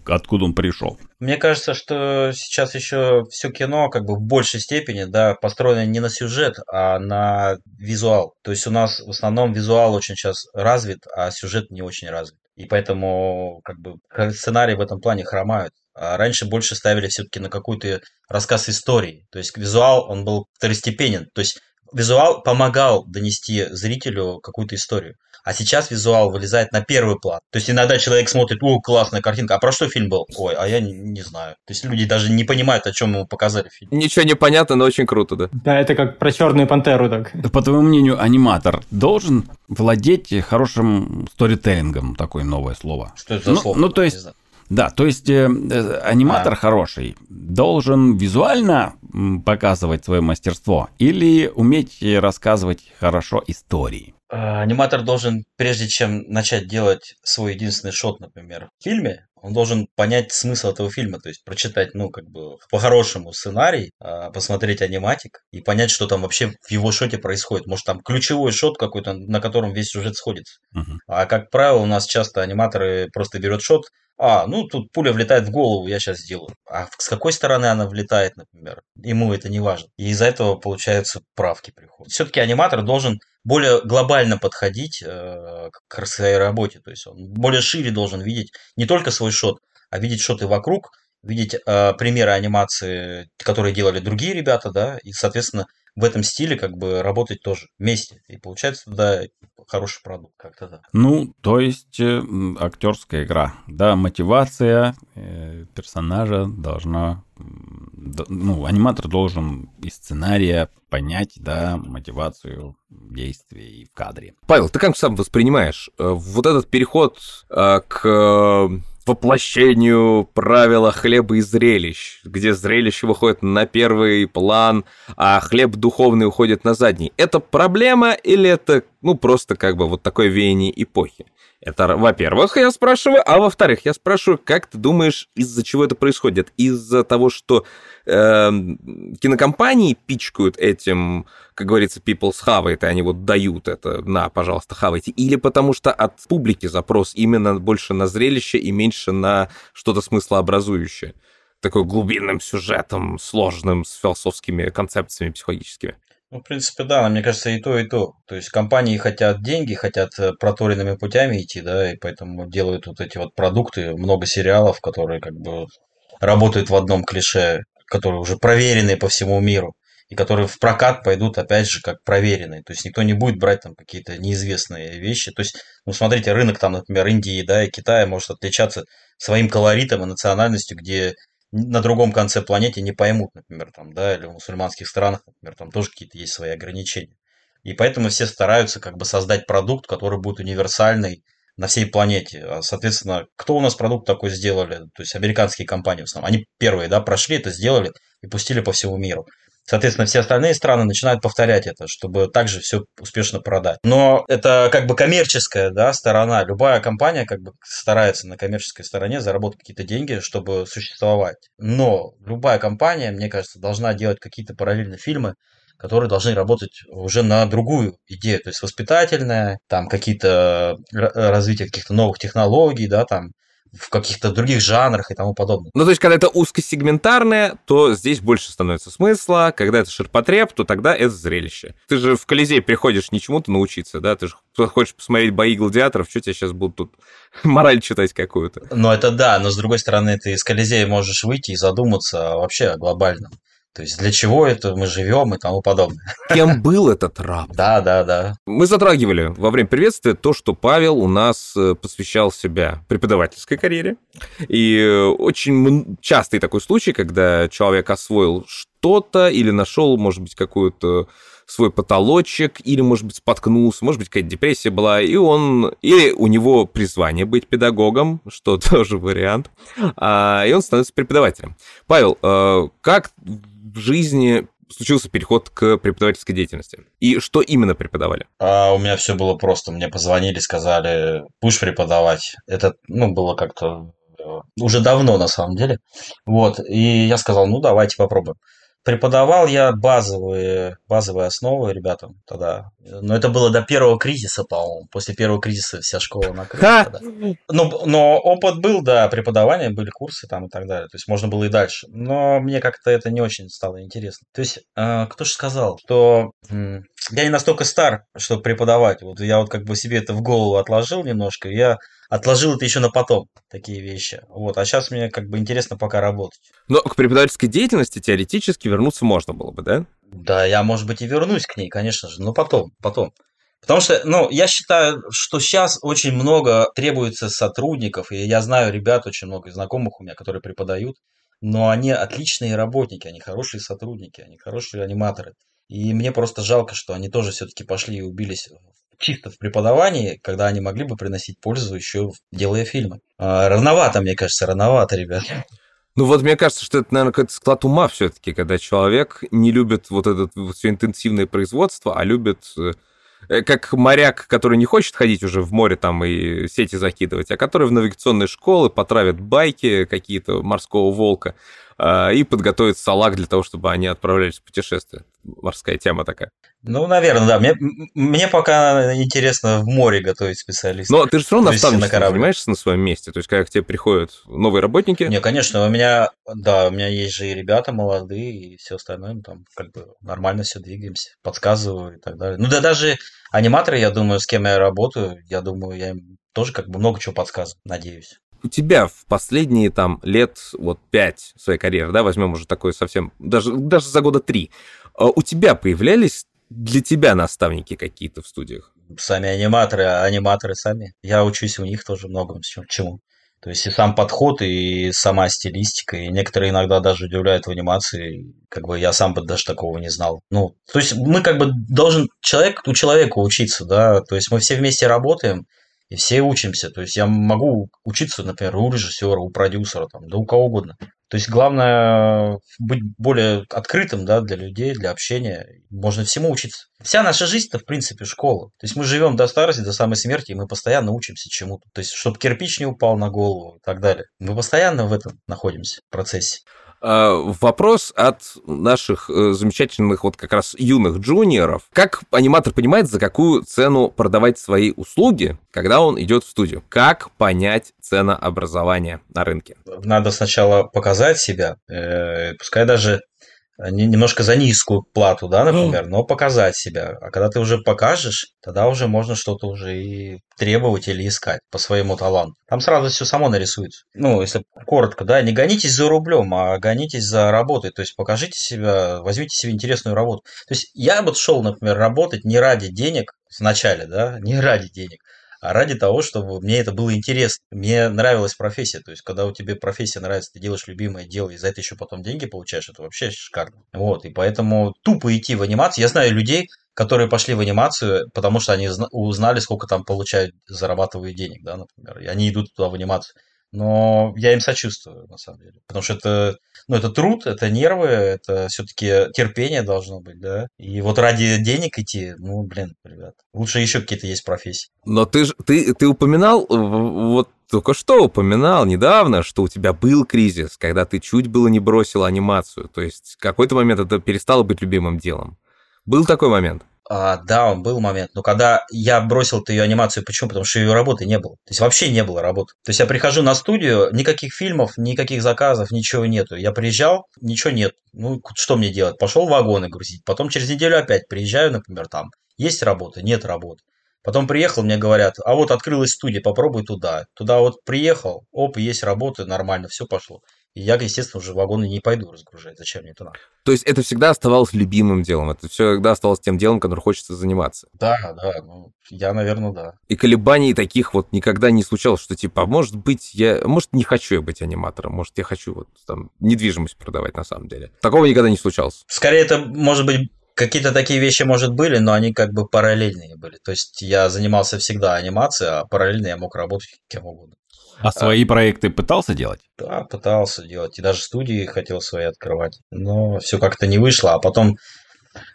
откуда он пришел. Мне кажется, что сейчас еще все кино как бы в большей степени да, построено не на сюжет, а на визуал. То есть у нас в основном визуал очень сейчас развит, а сюжет не очень развит. И поэтому как бы сценарии в этом плане хромают. А раньше больше ставили все-таки на какой-то рассказ истории. То есть визуал, он был второстепенен. То есть визуал помогал донести зрителю какую-то историю. А сейчас визуал вылезает на первый план. То есть иногда человек смотрит, о, классная картинка, а про что фильм был? Ой, а я не, не знаю. То есть люди даже не понимают, о чем ему показали фильм. Ничего не понятно, но очень круто, да. Да, это как про черную пантеру так. По твоему мнению, аниматор должен владеть хорошим сторителлингом, такое новое слово. Что это за ну, слово? Ну, то есть, да, то есть э, э, аниматор а. хороший должен визуально показывать свое мастерство или уметь рассказывать хорошо истории. А, аниматор должен, прежде чем начать делать свой единственный шот, например, в фильме, он должен понять смысл этого фильма, то есть прочитать, ну, как бы, по-хорошему сценарий, а, посмотреть аниматик и понять, что там вообще в его шоте происходит. Может, там ключевой шот какой-то, на котором весь сюжет сходится. Uh-huh. А, как правило, у нас часто аниматоры просто берут шот, а, ну тут пуля влетает в голову, я сейчас сделаю. А с какой стороны она влетает, например? Ему это не важно. И из-за этого, получается, правки приходят. Все-таки аниматор должен более глобально подходить э, к своей работе. То есть он более шире должен видеть не только свой шот, а видеть шоты вокруг, видеть э, примеры анимации, которые делали другие ребята, да, и, соответственно, в этом стиле как бы работать тоже вместе. И получается тогда хороший продукт как-то да. Ну, то есть э, актерская игра, да, мотивация э, персонажа должна, да, ну, аниматор должен из сценария понять, да, мотивацию действий в кадре. Павел, ты как сам воспринимаешь э, вот этот переход э, к воплощению правила хлеба и зрелищ, где зрелище выходит на первый план, а хлеб духовный уходит на задний. Это проблема или это, ну, просто как бы вот такое веяние эпохи? Это, во-первых, я спрашиваю, а во-вторых, я спрашиваю, как ты думаешь, из-за чего это происходит? Из-за того, что кинокомпании пичкают этим, как говорится, people's хавает, и они вот дают это, на, пожалуйста, хавайте, или потому что от публики запрос именно больше на зрелище и меньше на что-то смыслообразующее? такой глубинным сюжетом, сложным, с философскими концепциями психологическими. Ну, в принципе, да, мне кажется, и то, и то. То есть компании хотят деньги, хотят э, проторенными путями идти, да, и поэтому делают вот эти вот продукты, много сериалов, которые как бы работают в одном клише, которые уже проверенные по всему миру, и которые в прокат пойдут, опять же, как проверенные. То есть никто не будет брать там какие-то неизвестные вещи. То есть, ну, смотрите, рынок там, например, Индии, да, и Китая может отличаться своим колоритом и национальностью, где на другом конце планеты не поймут, например, там, да, или в мусульманских странах, например, там тоже какие-то есть свои ограничения. И поэтому все стараются как бы создать продукт, который будет универсальный на всей планете. А, соответственно, кто у нас продукт такой сделали? То есть американские компании в основном. Они первые, да, прошли это, сделали и пустили по всему миру. Соответственно, все остальные страны начинают повторять это, чтобы также все успешно продать. Но это как бы коммерческая да, сторона. Любая компания как бы старается на коммерческой стороне заработать какие-то деньги, чтобы существовать. Но любая компания, мне кажется, должна делать какие-то параллельные фильмы, которые должны работать уже на другую идею, то есть воспитательная, там какие-то развитие каких-то новых технологий, да, там в каких-то других жанрах и тому подобное. Ну, то есть, когда это узкосегментарное, то здесь больше становится смысла. Когда это ширпотреб, то тогда это зрелище. Ты же в Колизей приходишь не чему-то научиться, да? Ты же хочешь посмотреть бои гладиаторов, что тебе сейчас будут тут мораль читать какую-то? Ну, это да, но с другой стороны, ты из Колизея можешь выйти и задуматься вообще о глобальном. То есть для чего это мы живем и тому подобное. Кем был этот раб? Да, да, да. Мы затрагивали во время приветствия то, что Павел у нас э, посвящал себя преподавательской карьере. И э, очень частый такой случай, когда человек освоил что-то или нашел, может быть, какую-то свой потолочек, или, может быть, споткнулся, может быть, какая-то депрессия была, и он, или у него призвание быть педагогом, что тоже вариант, а, и он становится преподавателем. Павел, э, как в жизни случился переход к преподавательской деятельности? И что именно преподавали? А, у меня все было просто. Мне позвонили, сказали, будешь преподавать. Это, ну, было как-то э, уже давно, на самом деле. Вот, и я сказал, ну, давайте попробуем. Преподавал я базовые, базовые основы ребятам тогда. Но это было до первого кризиса, по-моему. После первого кризиса вся школа накрыта. Ну, но опыт был, да, преподавания, были курсы там и так далее. То есть можно было и дальше. Но мне как-то это не очень стало интересно. То есть, э, кто же сказал, что э, я не настолько стар, чтобы преподавать. Вот я вот как бы себе это в голову отложил немножко. Я отложил это еще на потом, такие вещи. Вот, а сейчас мне как бы интересно пока работать. Но к преподавательской деятельности теоретически вернуться можно было бы, да? Да, я, может быть, и вернусь к ней, конечно же, но потом, потом. Потому что, ну, я считаю, что сейчас очень много требуется сотрудников, и я знаю ребят очень много знакомых у меня, которые преподают, но они отличные работники, они хорошие сотрудники, они хорошие аниматоры. И мне просто жалко, что они тоже все-таки пошли и убились чисто в преподавании, когда они могли бы приносить пользу еще делая фильмы. А, рановато, мне кажется, рановато, ребят. Ну вот мне кажется, что это, наверное, какой-то склад ума все-таки, когда человек не любит вот это вот все интенсивное производство, а любит э, как моряк, который не хочет ходить уже в море там и сети закидывать, а который в навигационной школы потравит байки какие-то морского волка, и подготовить салаг для того, чтобы они отправлялись в путешествие. Морская тема такая. Ну, наверное, да. Мне, мне пока интересно в море готовить специалистов. Но ты же все равно наставничеством на занимаешься на своем месте. То есть, когда к тебе приходят новые работники... Не, конечно, у меня, да, у меня есть же и ребята молодые, и все остальное, ну, там, как бы, нормально все двигаемся, подсказываю и так далее. Ну, да, даже аниматоры, я думаю, с кем я работаю, я думаю, я им тоже как бы много чего подсказываю, надеюсь у тебя в последние там лет, вот пять своей карьеры, да, возьмем уже такой совсем, даже, даже за года три, а у тебя появлялись для тебя наставники какие-то в студиях? Сами аниматоры, а аниматоры сами. Я учусь у них тоже многому чему. То есть и сам подход, и сама стилистика, и некоторые иногда даже удивляют в анимации, как бы я сам бы даже такого не знал. Ну, то есть мы как бы должен человек у человека учиться, да, то есть мы все вместе работаем, и все учимся. То есть я могу учиться, например, у режиссера, у продюсера, там, да у кого угодно. То есть главное быть более открытым да, для людей, для общения. Можно всему учиться. Вся наша жизнь это в принципе школа. То есть мы живем до старости, до самой смерти, и мы постоянно учимся чему-то. То есть, чтобы кирпич не упал на голову и так далее. Мы постоянно в этом находимся, в процессе. А, вопрос от наших э, замечательных вот как раз юных джуниоров. Как аниматор понимает, за какую цену продавать свои услуги, когда он идет в студию? Как понять ценообразование на рынке? Надо сначала показать себя, э, пускай даже немножко за низкую плату, да, например, но показать себя. А когда ты уже покажешь, тогда уже можно что-то уже и требовать или искать по своему таланту. Там сразу все само нарисуется. Ну, если коротко, да, не гонитесь за рублем, а гонитесь за работой. То есть покажите себя, возьмите себе интересную работу. То есть я вот шел, например, работать не ради денег вначале, да, не ради денег, а ради того, чтобы мне это было интересно. Мне нравилась профессия. То есть, когда у тебя профессия нравится, ты делаешь любимое дело, и за это еще потом деньги получаешь, это вообще шикарно. Вот, и поэтому тупо идти в анимацию. Я знаю людей, которые пошли в анимацию, потому что они узнали, сколько там получают, зарабатывают денег, да, например. И они идут туда в анимацию. Но я им сочувствую, на самом деле. Потому что это, ну, это труд, это нервы, это все-таки терпение должно быть, да. И вот ради денег идти, ну, блин, ребят, лучше еще какие-то есть профессии. Но ты же, ты, ты упоминал, вот только что упоминал недавно, что у тебя был кризис, когда ты чуть было не бросил анимацию. То есть в какой-то момент это перестало быть любимым делом. Был такой момент? А, да, он был момент. Но когда я бросил ее анимацию, почему? Потому что ее работы не было. То есть вообще не было работы. То есть я прихожу на студию, никаких фильмов, никаких заказов, ничего нету. Я приезжал, ничего нет. Ну, что мне делать? Пошел вагоны грузить. Потом через неделю опять приезжаю, например, там. Есть работа, нет работы. Потом приехал, мне говорят, а вот открылась студия, попробуй туда. Туда вот приехал, оп, есть работа, нормально, все пошло. И я, естественно, уже вагоны не пойду разгружать. Зачем мне это надо? То есть это всегда оставалось любимым делом? Это всегда оставалось тем делом, которым хочется заниматься? Да, да. Ну, я, наверное, да. И колебаний таких вот никогда не случалось, что типа, а может быть, я... Может, не хочу я быть аниматором, может, я хочу вот там недвижимость продавать на самом деле. Такого никогда не случалось? Скорее, это, может быть, Какие-то такие вещи, может, были, но они как бы параллельные были. То есть я занимался всегда анимацией, а параллельно я мог работать кем угодно. А свои проекты пытался делать? Да, пытался делать. И даже студии хотел свои открывать. Но все как-то не вышло. А потом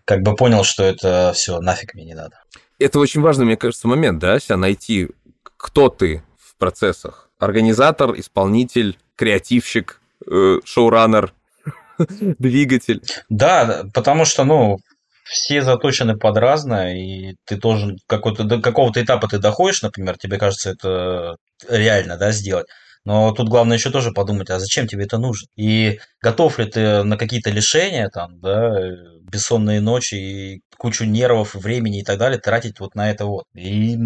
как бы понял, что это все нафиг мне не надо. Это очень важный, мне кажется, момент, да, себя найти, кто ты в процессах. Организатор, исполнитель, креативщик, э, шоураннер. двигатель. Да, потому что, ну, все заточены под разное, и ты должен какой-то, до какого-то этапа ты доходишь, например, тебе кажется это реально, да, сделать. Но тут главное еще тоже подумать, а зачем тебе это нужно? И готов ли ты на какие-то лишения, там, да, бессонные ночи и кучу нервов, времени и так далее тратить вот на это вот. И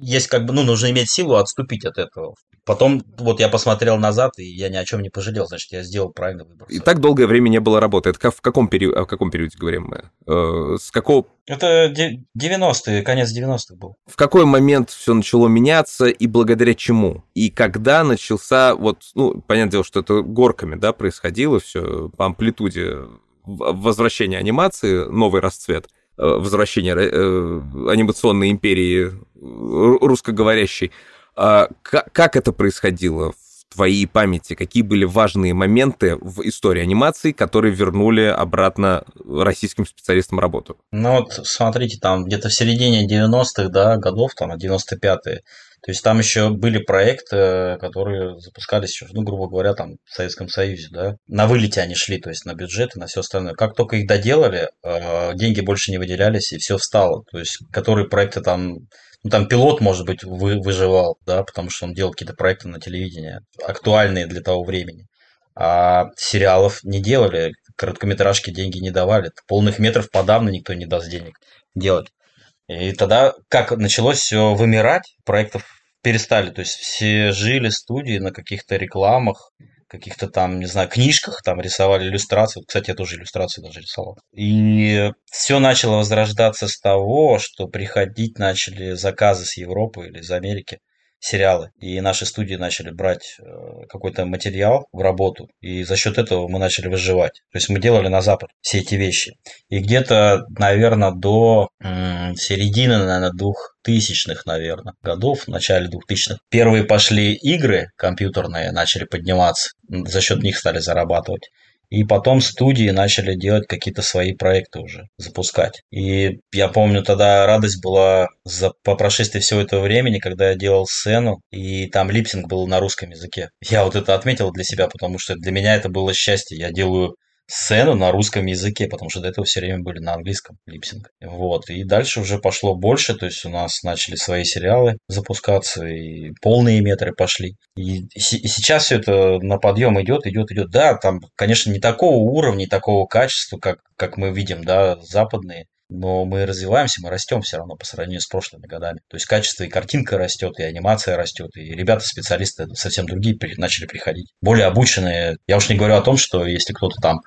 есть как бы, ну, нужно иметь силу отступить от этого. Потом вот я посмотрел назад, и я ни о чем не пожалел, значит, я сделал правильный выбор. И так долгое время не было работы. Это в каком, периоде, о каком периоде говорим мы? Э, с какого... Это 90-е, конец 90-х был. В какой момент все начало меняться и благодаря чему? И когда начался, вот, ну, понятное дело, что это горками, да, происходило все по амплитуде возвращения анимации, новый расцвет – Э, возвращения э, анимационной империи русскоговорящей. А как это происходило в твоей памяти? Какие были важные моменты в истории анимации, которые вернули обратно российским специалистам работу? Ну вот, смотрите, там где-то в середине 90-х да, годов, там, 95-е, то есть там еще были проекты, которые запускались ну, грубо говоря, там в Советском Союзе, да. На вылете они шли, то есть на бюджет и на все остальное. Как только их доделали, э, деньги больше не выделялись, и все встало. То есть, которые проекты там ну, там пилот, может быть, вы, выживал, да, потому что он делал какие-то проекты на телевидении, актуальные для того времени. А сериалов не делали, короткометражки деньги не давали. Полных метров подавно никто не даст денег делать. И тогда как началось все вымирать, проектов перестали, то есть все жили студии на каких-то рекламах, каких-то там, не знаю, книжках, там рисовали иллюстрации. Кстати, я тоже иллюстрации даже рисовал. И все начало возрождаться с того, что приходить начали заказы с Европы или из Америки сериалы. И наши студии начали брать э, какой-то материал в работу, и за счет этого мы начали выживать. То есть мы делали на Запад все эти вещи. И где-то, наверное, до середины, наверное, двухтысячных, наверное, годов, в начале двухтысячных, первые пошли игры компьютерные, начали подниматься, за счет них стали зарабатывать. И потом студии начали делать какие-то свои проекты уже, запускать. И я помню, тогда радость была за, по прошествии всего этого времени, когда я делал сцену, и там липсинг был на русском языке. Я вот это отметил для себя, потому что для меня это было счастье. Я делаю сцену на русском языке, потому что до этого все время были на английском липсинг. Вот. И дальше уже пошло больше, то есть у нас начали свои сериалы запускаться, и полные метры пошли. И, и сейчас все это на подъем идет, идет, идет. Да, там, конечно, не такого уровня, не такого качества, как, как мы видим, да, западные но мы развиваемся, мы растем все равно по сравнению с прошлыми годами. То есть качество и картинка растет, и анимация растет, и ребята-специалисты совсем другие начали приходить. Более обученные. Я уж не говорю о том, что если кто-то там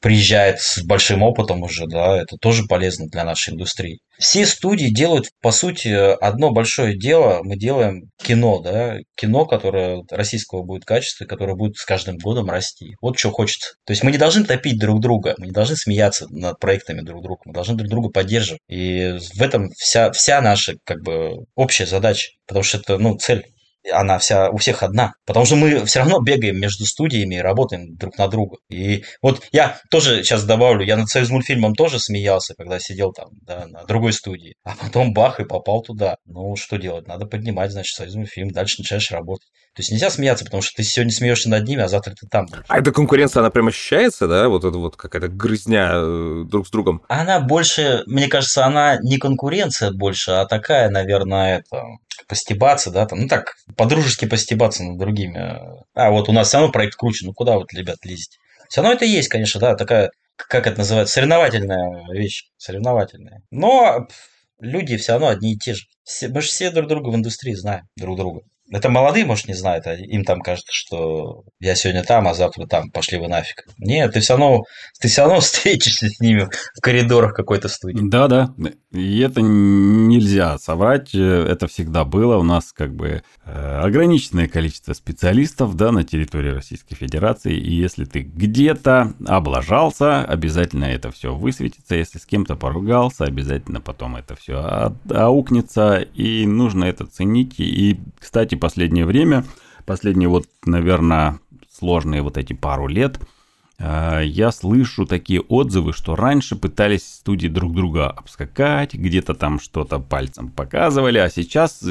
приезжает с большим опытом уже, да, это тоже полезно для нашей индустрии. Все студии делают, по сути, одно большое дело. Мы делаем кино, да, кино, которое российского будет качества, которое будет с каждым годом расти. Вот что хочется. То есть мы не должны топить друг друга, мы не должны смеяться над проектами друг друга, мы должны друг друга поддерживать. И в этом вся, вся наша, как бы, общая задача. Потому что это, ну, цель она вся у всех одна. Потому что мы все равно бегаем между студиями и работаем друг на друга. И вот я тоже сейчас добавлю, я над Союз мультфильмом тоже смеялся, когда сидел там да, на другой студии. А потом бах и попал туда. Ну, что делать? Надо поднимать, значит, Союз мультфильм, дальше начинаешь работать. То есть нельзя смеяться, потому что ты сегодня смеешься над ними, а завтра ты там. А эта конкуренция, она прям ощущается, да? Вот это вот какая-то грызня э, друг с другом. Она больше, мне кажется, она не конкуренция больше, а такая, наверное, это постебаться, да, там, ну так, по-дружески постебаться над другими. А вот у нас все равно проект круче, ну куда вот, ребят, лезете? Все равно это есть, конечно, да, такая, как это называется, соревновательная вещь, соревновательная. Но люди все равно одни и те же. Все, мы же все друг друга в индустрии знаем, друг друга. Это молодые, может, не знают, а им там кажется, что я сегодня там, а завтра там, пошли вы нафиг. Нет, ты все равно, ты все равно встретишься с ними в коридорах какой-то студии. Да, да. И это нельзя соврать, это всегда было. У нас как бы э, ограниченное количество специалистов да, на территории Российской Федерации. И если ты где-то облажался, обязательно это все высветится. Если с кем-то поругался, обязательно потом это все аукнется. И нужно это ценить. И, кстати, кстати, последнее время, последние вот, наверное, сложные вот эти пару лет, э, я слышу такие отзывы, что раньше пытались студии друг друга обскакать, где-то там что-то пальцем показывали, а сейчас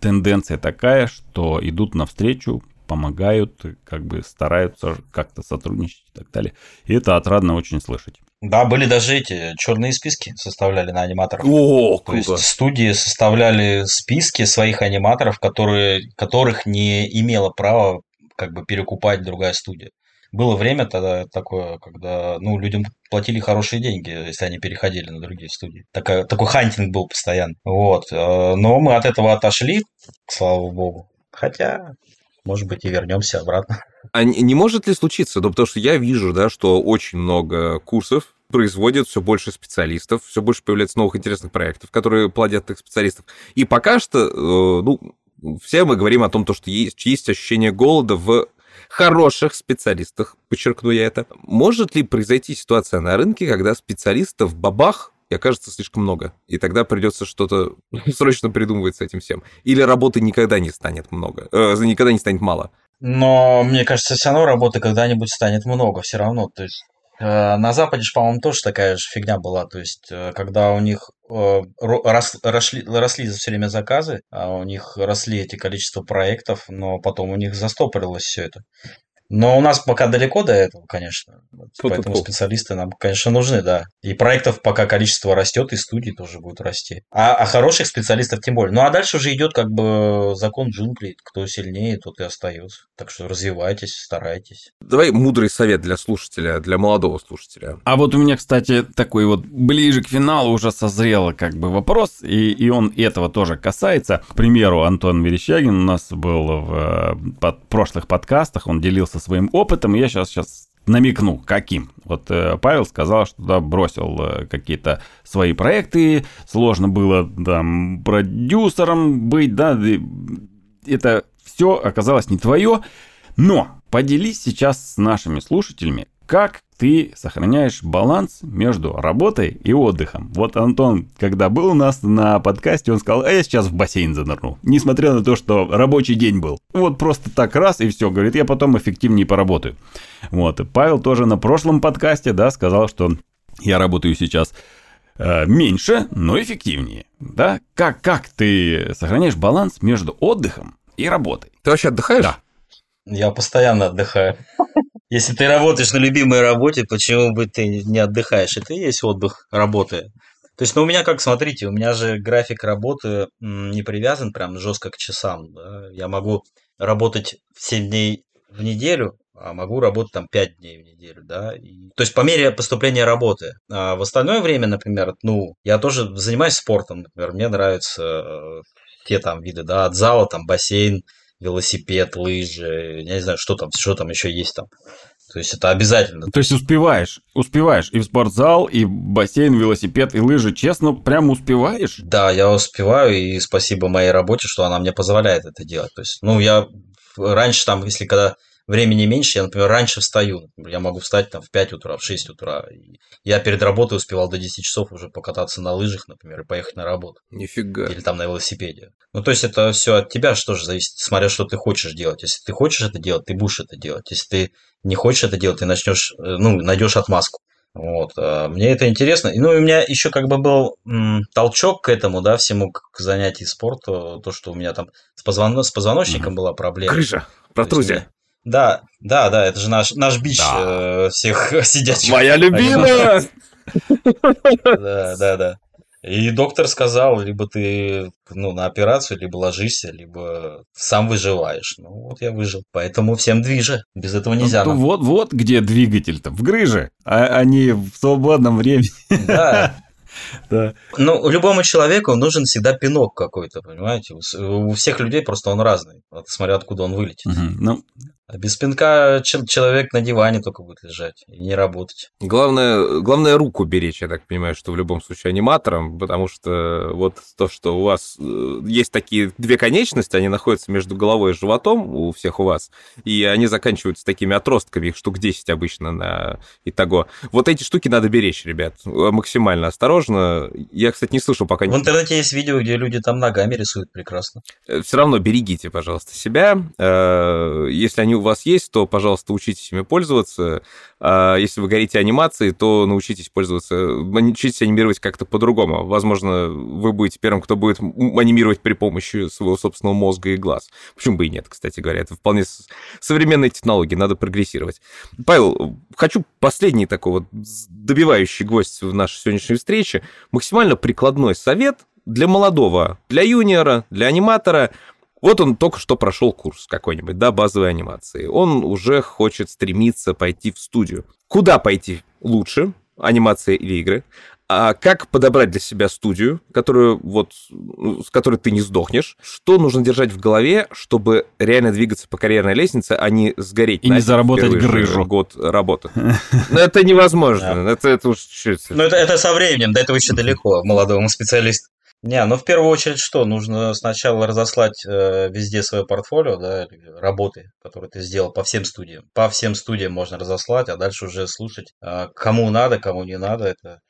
тенденция такая, что идут навстречу, помогают, как бы стараются как-то сотрудничать и так далее. И это отрадно очень слышать. Да, были даже эти черные списки составляли на аниматоров. О, То круто. есть студии составляли списки своих аниматоров, которые, которых не имела права как бы перекупать другая студия. Было время тогда такое, когда ну, людям платили хорошие деньги, если они переходили на другие студии. Такая, такой хантинг был постоянно. Вот. э, Но мы от этого отошли, слава богу. Хотя, может быть, и вернемся обратно. А не может ли случиться, ну, потому что я вижу, да, что очень много курсов производят все больше специалистов, все больше появляется новых интересных проектов, которые плодят этих специалистов. И пока что, э, ну, все мы говорим о том, то, что есть, есть ощущение голода в хороших специалистах, подчеркну я это. Может ли произойти ситуация на рынке, когда специалистов бабах и окажется слишком много, и тогда придется что-то срочно придумывать с этим всем? Или работы никогда не станет много, э, никогда не станет мало? Но мне кажется, все равно работы когда-нибудь станет много, все равно. То есть э, на Западе по-моему, тоже такая же фигня была. То есть, э, когда у них э, ро- рос- росли, росли все время заказы, а у них росли эти количество проектов, но потом у них застопорилось все это. Но у нас пока далеко до этого, конечно. Вот Поэтому Фу-фу-фу. специалисты нам, конечно, нужны, да. И проектов пока количество растет, и студий тоже будет расти. А, а хороших специалистов тем более. Ну а дальше уже идет как бы закон джунглей. Кто сильнее, тот и остается. Так что развивайтесь, старайтесь. Давай мудрый совет для слушателя, для молодого слушателя. А вот у меня, кстати, такой вот ближе к финалу уже созрел как бы вопрос, и, и он этого тоже касается. К примеру, Антон Верещагин у нас был в э, под- прошлых подкастах, он делился своим опытом, я сейчас, сейчас намекну, каким. Вот э, Павел сказал, что да, бросил э, какие-то свои проекты, сложно было там продюсером быть, да, это все оказалось не твое, но поделись сейчас с нашими слушателями, как ты сохраняешь баланс между работой и отдыхом. Вот Антон, когда был у нас на подкасте, он сказал, а я сейчас в бассейн занырну. Несмотря на то, что рабочий день был. Вот просто так раз и все, говорит, я потом эффективнее поработаю. Вот, и Павел тоже на прошлом подкасте, да, сказал, что я работаю сейчас э, меньше, но эффективнее. Да? Как, как ты сохраняешь баланс между отдыхом и работой? Ты вообще отдыхаешь? Да. Я постоянно отдыхаю. Если ты работаешь на любимой работе, почему бы ты не отдыхаешь? Это и есть отдых, работая. То есть, ну, у меня как, смотрите, у меня же график работы не привязан прям жестко к часам. да. Я могу работать 7 дней в неделю, а могу работать там 5 дней в неделю, да. И- то есть, по мере поступления работы. А в остальное время, например, ну, я тоже занимаюсь спортом, например, мне нравятся э, те там виды, да, от зала, там, бассейн, велосипед, лыжи, я не знаю, что там, что там еще есть там. То есть это обязательно. То есть успеваешь, успеваешь и в спортзал, и бассейн, велосипед, и лыжи. Честно, прям успеваешь? Да, я успеваю, и спасибо моей работе, что она мне позволяет это делать. То есть, ну, я раньше там, если когда времени меньше, я, например, раньше встаю. Например, Я могу встать там в 5 утра, в 6 утра. Я перед работой успевал до 10 часов уже покататься на лыжах, например, и поехать на работу. Нифига. Или там на велосипеде. Ну, то есть это все от тебя что же зависит, смотря что ты хочешь делать. Если ты хочешь это делать, ты будешь это делать. Если ты не хочешь это делать, ты начнешь, э, ну, найдешь отмазку. Вот, а мне это интересно. Ну, и у меня еще как бы был м, толчок к этому, да, всему к занятию спорту, то, что у меня там с, позвоно- с позвоночником была проблема. Есть протрузия. Да, да, да, это же наш, наш бич Да. э, всех сидящих. Моя любимая! Да, да, да. И доктор сказал, либо ты ну, на операцию, либо ложишься, либо сам выживаешь. Ну вот я выжил. Поэтому всем движе. Без этого нельзя. Ну, нам. вот, вот где двигатель-то, в грыже, а, а не в свободном времени. Да. Да. Ну, любому человеку нужен всегда пинок какой-то, понимаете? У всех людей просто он разный. Смотря откуда он вылетит. Мгм. Ну, А без пинка чел- человек на диване только будет лежать и не работать. Главное, главное руку беречь, я так понимаю, что в любом случае аниматором, потому что вот то, что у вас э, есть такие две конечности, они находятся между головой и животом у всех у вас, и они заканчиваются такими отростками, их штук 10 обычно на итого. Вот эти штуки надо беречь, ребят, э, максимально осторожно. Я, кстати, не слышал пока... В интернете есть видео, где люди там ногами рисуют прекрасно. Все равно берегите, пожалуйста, себя. Э, Если они у вас есть, то, пожалуйста, учитесь ими пользоваться. А если вы горите анимацией, то научитесь пользоваться, научитесь анимировать как-то по-другому. Возможно, вы будете первым, кто будет анимировать при помощи своего собственного мозга и глаз. Почему бы и нет, кстати говоря. Это вполне современные технологии, надо прогрессировать. Павел, хочу последний такой вот добивающий гость в нашей сегодняшней встрече. Максимально прикладной совет для молодого, для юниора, для аниматора – вот он только что прошел курс какой-нибудь, да, базовой анимации. Он уже хочет стремиться пойти в студию. Куда пойти лучше, анимация или игры? А как подобрать для себя студию, которую вот, ну, с которой ты не сдохнешь? Что нужно держать в голове, чтобы реально двигаться по карьерной лестнице, а не сгореть? И не заработать грыжу. Год работы. Ну, это невозможно. Это это уж Ну, это со временем, до этого еще далеко молодому специалисту. Не, ну в первую очередь что? Нужно сначала разослать э, везде свое портфолио, да, работы, которые ты сделал по всем студиям. По всем студиям можно разослать, а дальше уже слушать, э, кому надо, кому не надо. Это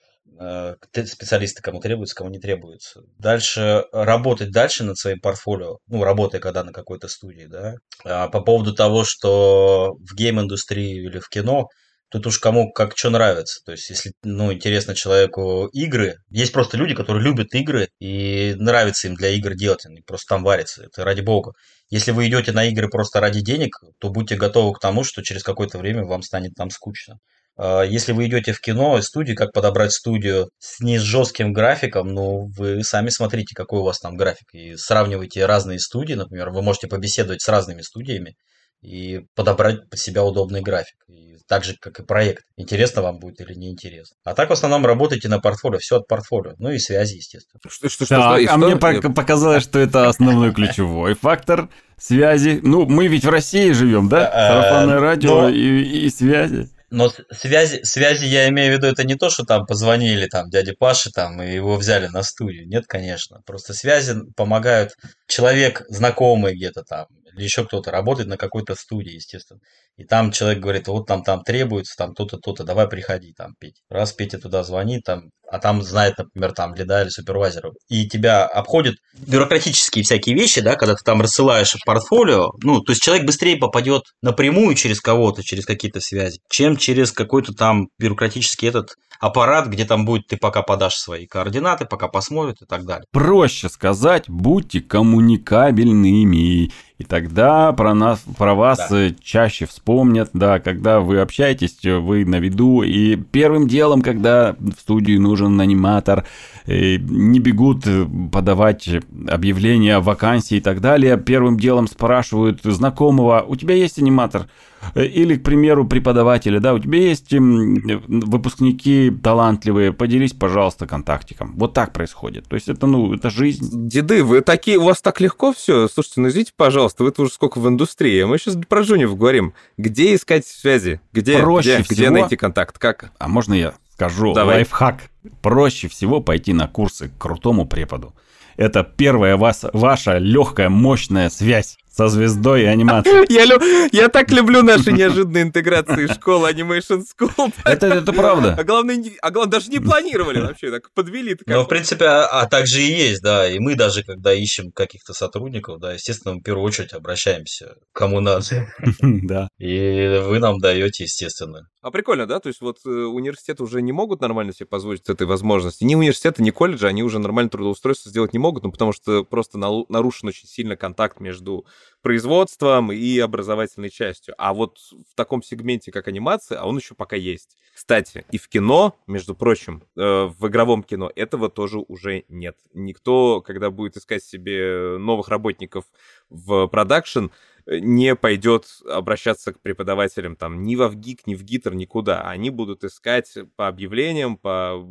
э, специалисты кому требуется, кому не требуется. Дальше работать дальше над своим портфолио, ну, работая когда на какой-то студии, да. А по поводу того, что в гейм-индустрии или в кино Тут уж кому как что нравится. То есть, если, ну, интересно человеку игры, есть просто люди, которые любят игры, и нравится им для игр делать, они просто там варятся, это ради бога. Если вы идете на игры просто ради денег, то будьте готовы к тому, что через какое-то время вам станет там скучно. А если вы идете в кино и студию, как подобрать студию с не с жестким графиком, ну, вы сами смотрите, какой у вас там график, и сравнивайте разные студии, например, вы можете побеседовать с разными студиями, и подобрать под себя удобный график. И так же, как и проект. Интересно вам будет или не интересно. А так в основном работайте на портфолио, все от портфолио. Ну и связи, естественно. Что, что, что, так, что, а мне что? показалось, что это основной ключевой фактор связи. Ну, мы ведь в России живем, да? А, Сарафанное радио и, связи. Но связи, связи я имею в виду, это не то, что там позвонили там дяде Паше там и его взяли на студию. Нет, конечно. Просто связи помогают человек знакомый где-то там еще кто-то работает на какой-то студии, естественно. И там человек говорит, вот там, там требуется, там то-то, то-то, давай приходи, там, Петя. Раз Петя туда звонит, там, а там знает, например, там, лида или супервайзера, и тебя обходят бюрократические всякие вещи, да, когда ты там рассылаешь портфолио, ну, то есть человек быстрее попадет напрямую через кого-то, через какие-то связи, чем через какой-то там бюрократический этот аппарат, где там будет, ты пока подашь свои координаты, пока посмотрят и так далее. Проще сказать, будьте коммуникабельными, и тогда про нас, про вас да. Э, чаще вспомнят, да, когда вы общаетесь, вы на виду, и первым делом, когда в студию нужен аниматор, э, не бегут подавать объявления о вакансии и так далее, первым делом спрашивают знакомого, у тебя есть аниматор? Или, к примеру, преподаватели, да, у тебя есть выпускники талантливые, поделись, пожалуйста, контактиком. Вот так происходит. То есть это, ну, это жизнь. Деды, вы такие, у вас так легко все? Слушайте, ну извините, пожалуйста, вы уже сколько в индустрии. Мы сейчас про Жунев говорим. Где искать связи? Где, Проще где, всего... где найти контакт? Как? А можно я скажу Давай. лайфхак? Проще всего пойти на курсы к крутому преподу. Это первая вас, ваша легкая, мощная связь со звездой и анимацией. Я, лю... я так люблю наши неожиданные интеграции школы Animation School. Это, это правда. А главное, а главное, даже не планировали вообще, так подвели. Ну, в принципе, а, а так же и есть, да. И мы даже, когда ищем каких-то сотрудников, да, естественно, мы в первую очередь обращаемся к кому надо. Да. И вы нам даете, естественно. А прикольно, да? То есть вот э, университеты уже не могут нормально себе позволить этой возможности. Ни университеты, ни колледжи, они уже нормально трудоустройство сделать не могут, ну, потому что просто нарушен очень сильно контакт между производством и образовательной частью. А вот в таком сегменте, как анимация, а он еще пока есть. Кстати, и в кино, между прочим, э, в игровом кино этого тоже уже нет. Никто, когда будет искать себе новых работников в продакшн, не пойдет обращаться к преподавателям там ни во ВГИК, ни в ГИТР, никуда. Они будут искать по объявлениям, по...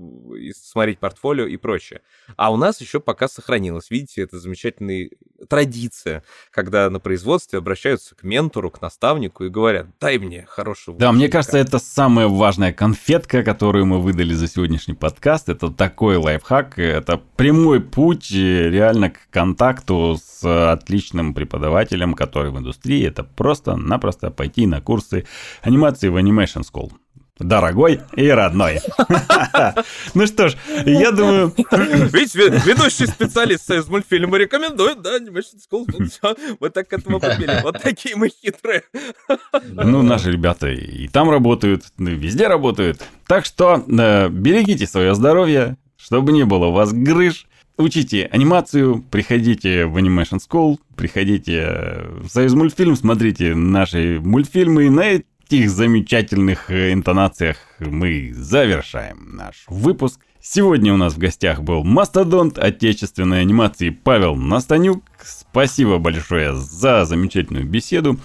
смотреть портфолио и прочее. А у нас еще пока сохранилось, видите, это замечательная традиция, когда на производстве обращаются к ментору, к наставнику и говорят, дай мне хорошего Да, мне кажется, это самая важная конфетка, которую мы выдали за сегодняшний подкаст. Это такой лайфхак, это прямой путь реально к контакту с отличным преподавателем, который в индустрии, это просто-напросто пойти на курсы анимации в Animation School. Дорогой и родной. Ну что ж, я думаю... Видите, ведущий специалист Союз мультфильма рекомендует, да, Animation School. Мы так к этому побили. Вот такие мы хитрые. Ну, наши ребята и там работают, везде работают. Так что э, берегите свое здоровье, чтобы не было у вас грыж. Учите анимацию, приходите в Animation School, приходите в Союз мультфильм, смотрите наши мультфильмы. На этих замечательных э, интонациях мы завершаем наш выпуск. Сегодня у нас в гостях был мастодонт отечественной анимации Павел Настанюк. Спасибо большое за замечательную беседу.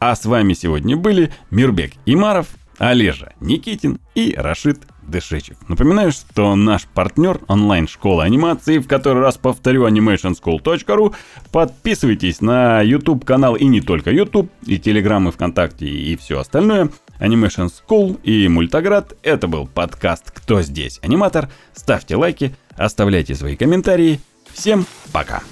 А с вами сегодня были Мирбек Имаров, Олежа Никитин и Рашид Дышечев. Напоминаю, что наш партнер онлайн-школа анимации, в который раз повторю, animationschool.ru. Подписывайтесь на YouTube канал и не только YouTube, и Telegram, и ВКонтакте, и все остальное. Animation School и Мультоград. Это был подкаст «Кто здесь? Аниматор». Ставьте лайки, оставляйте свои комментарии. Всем пока!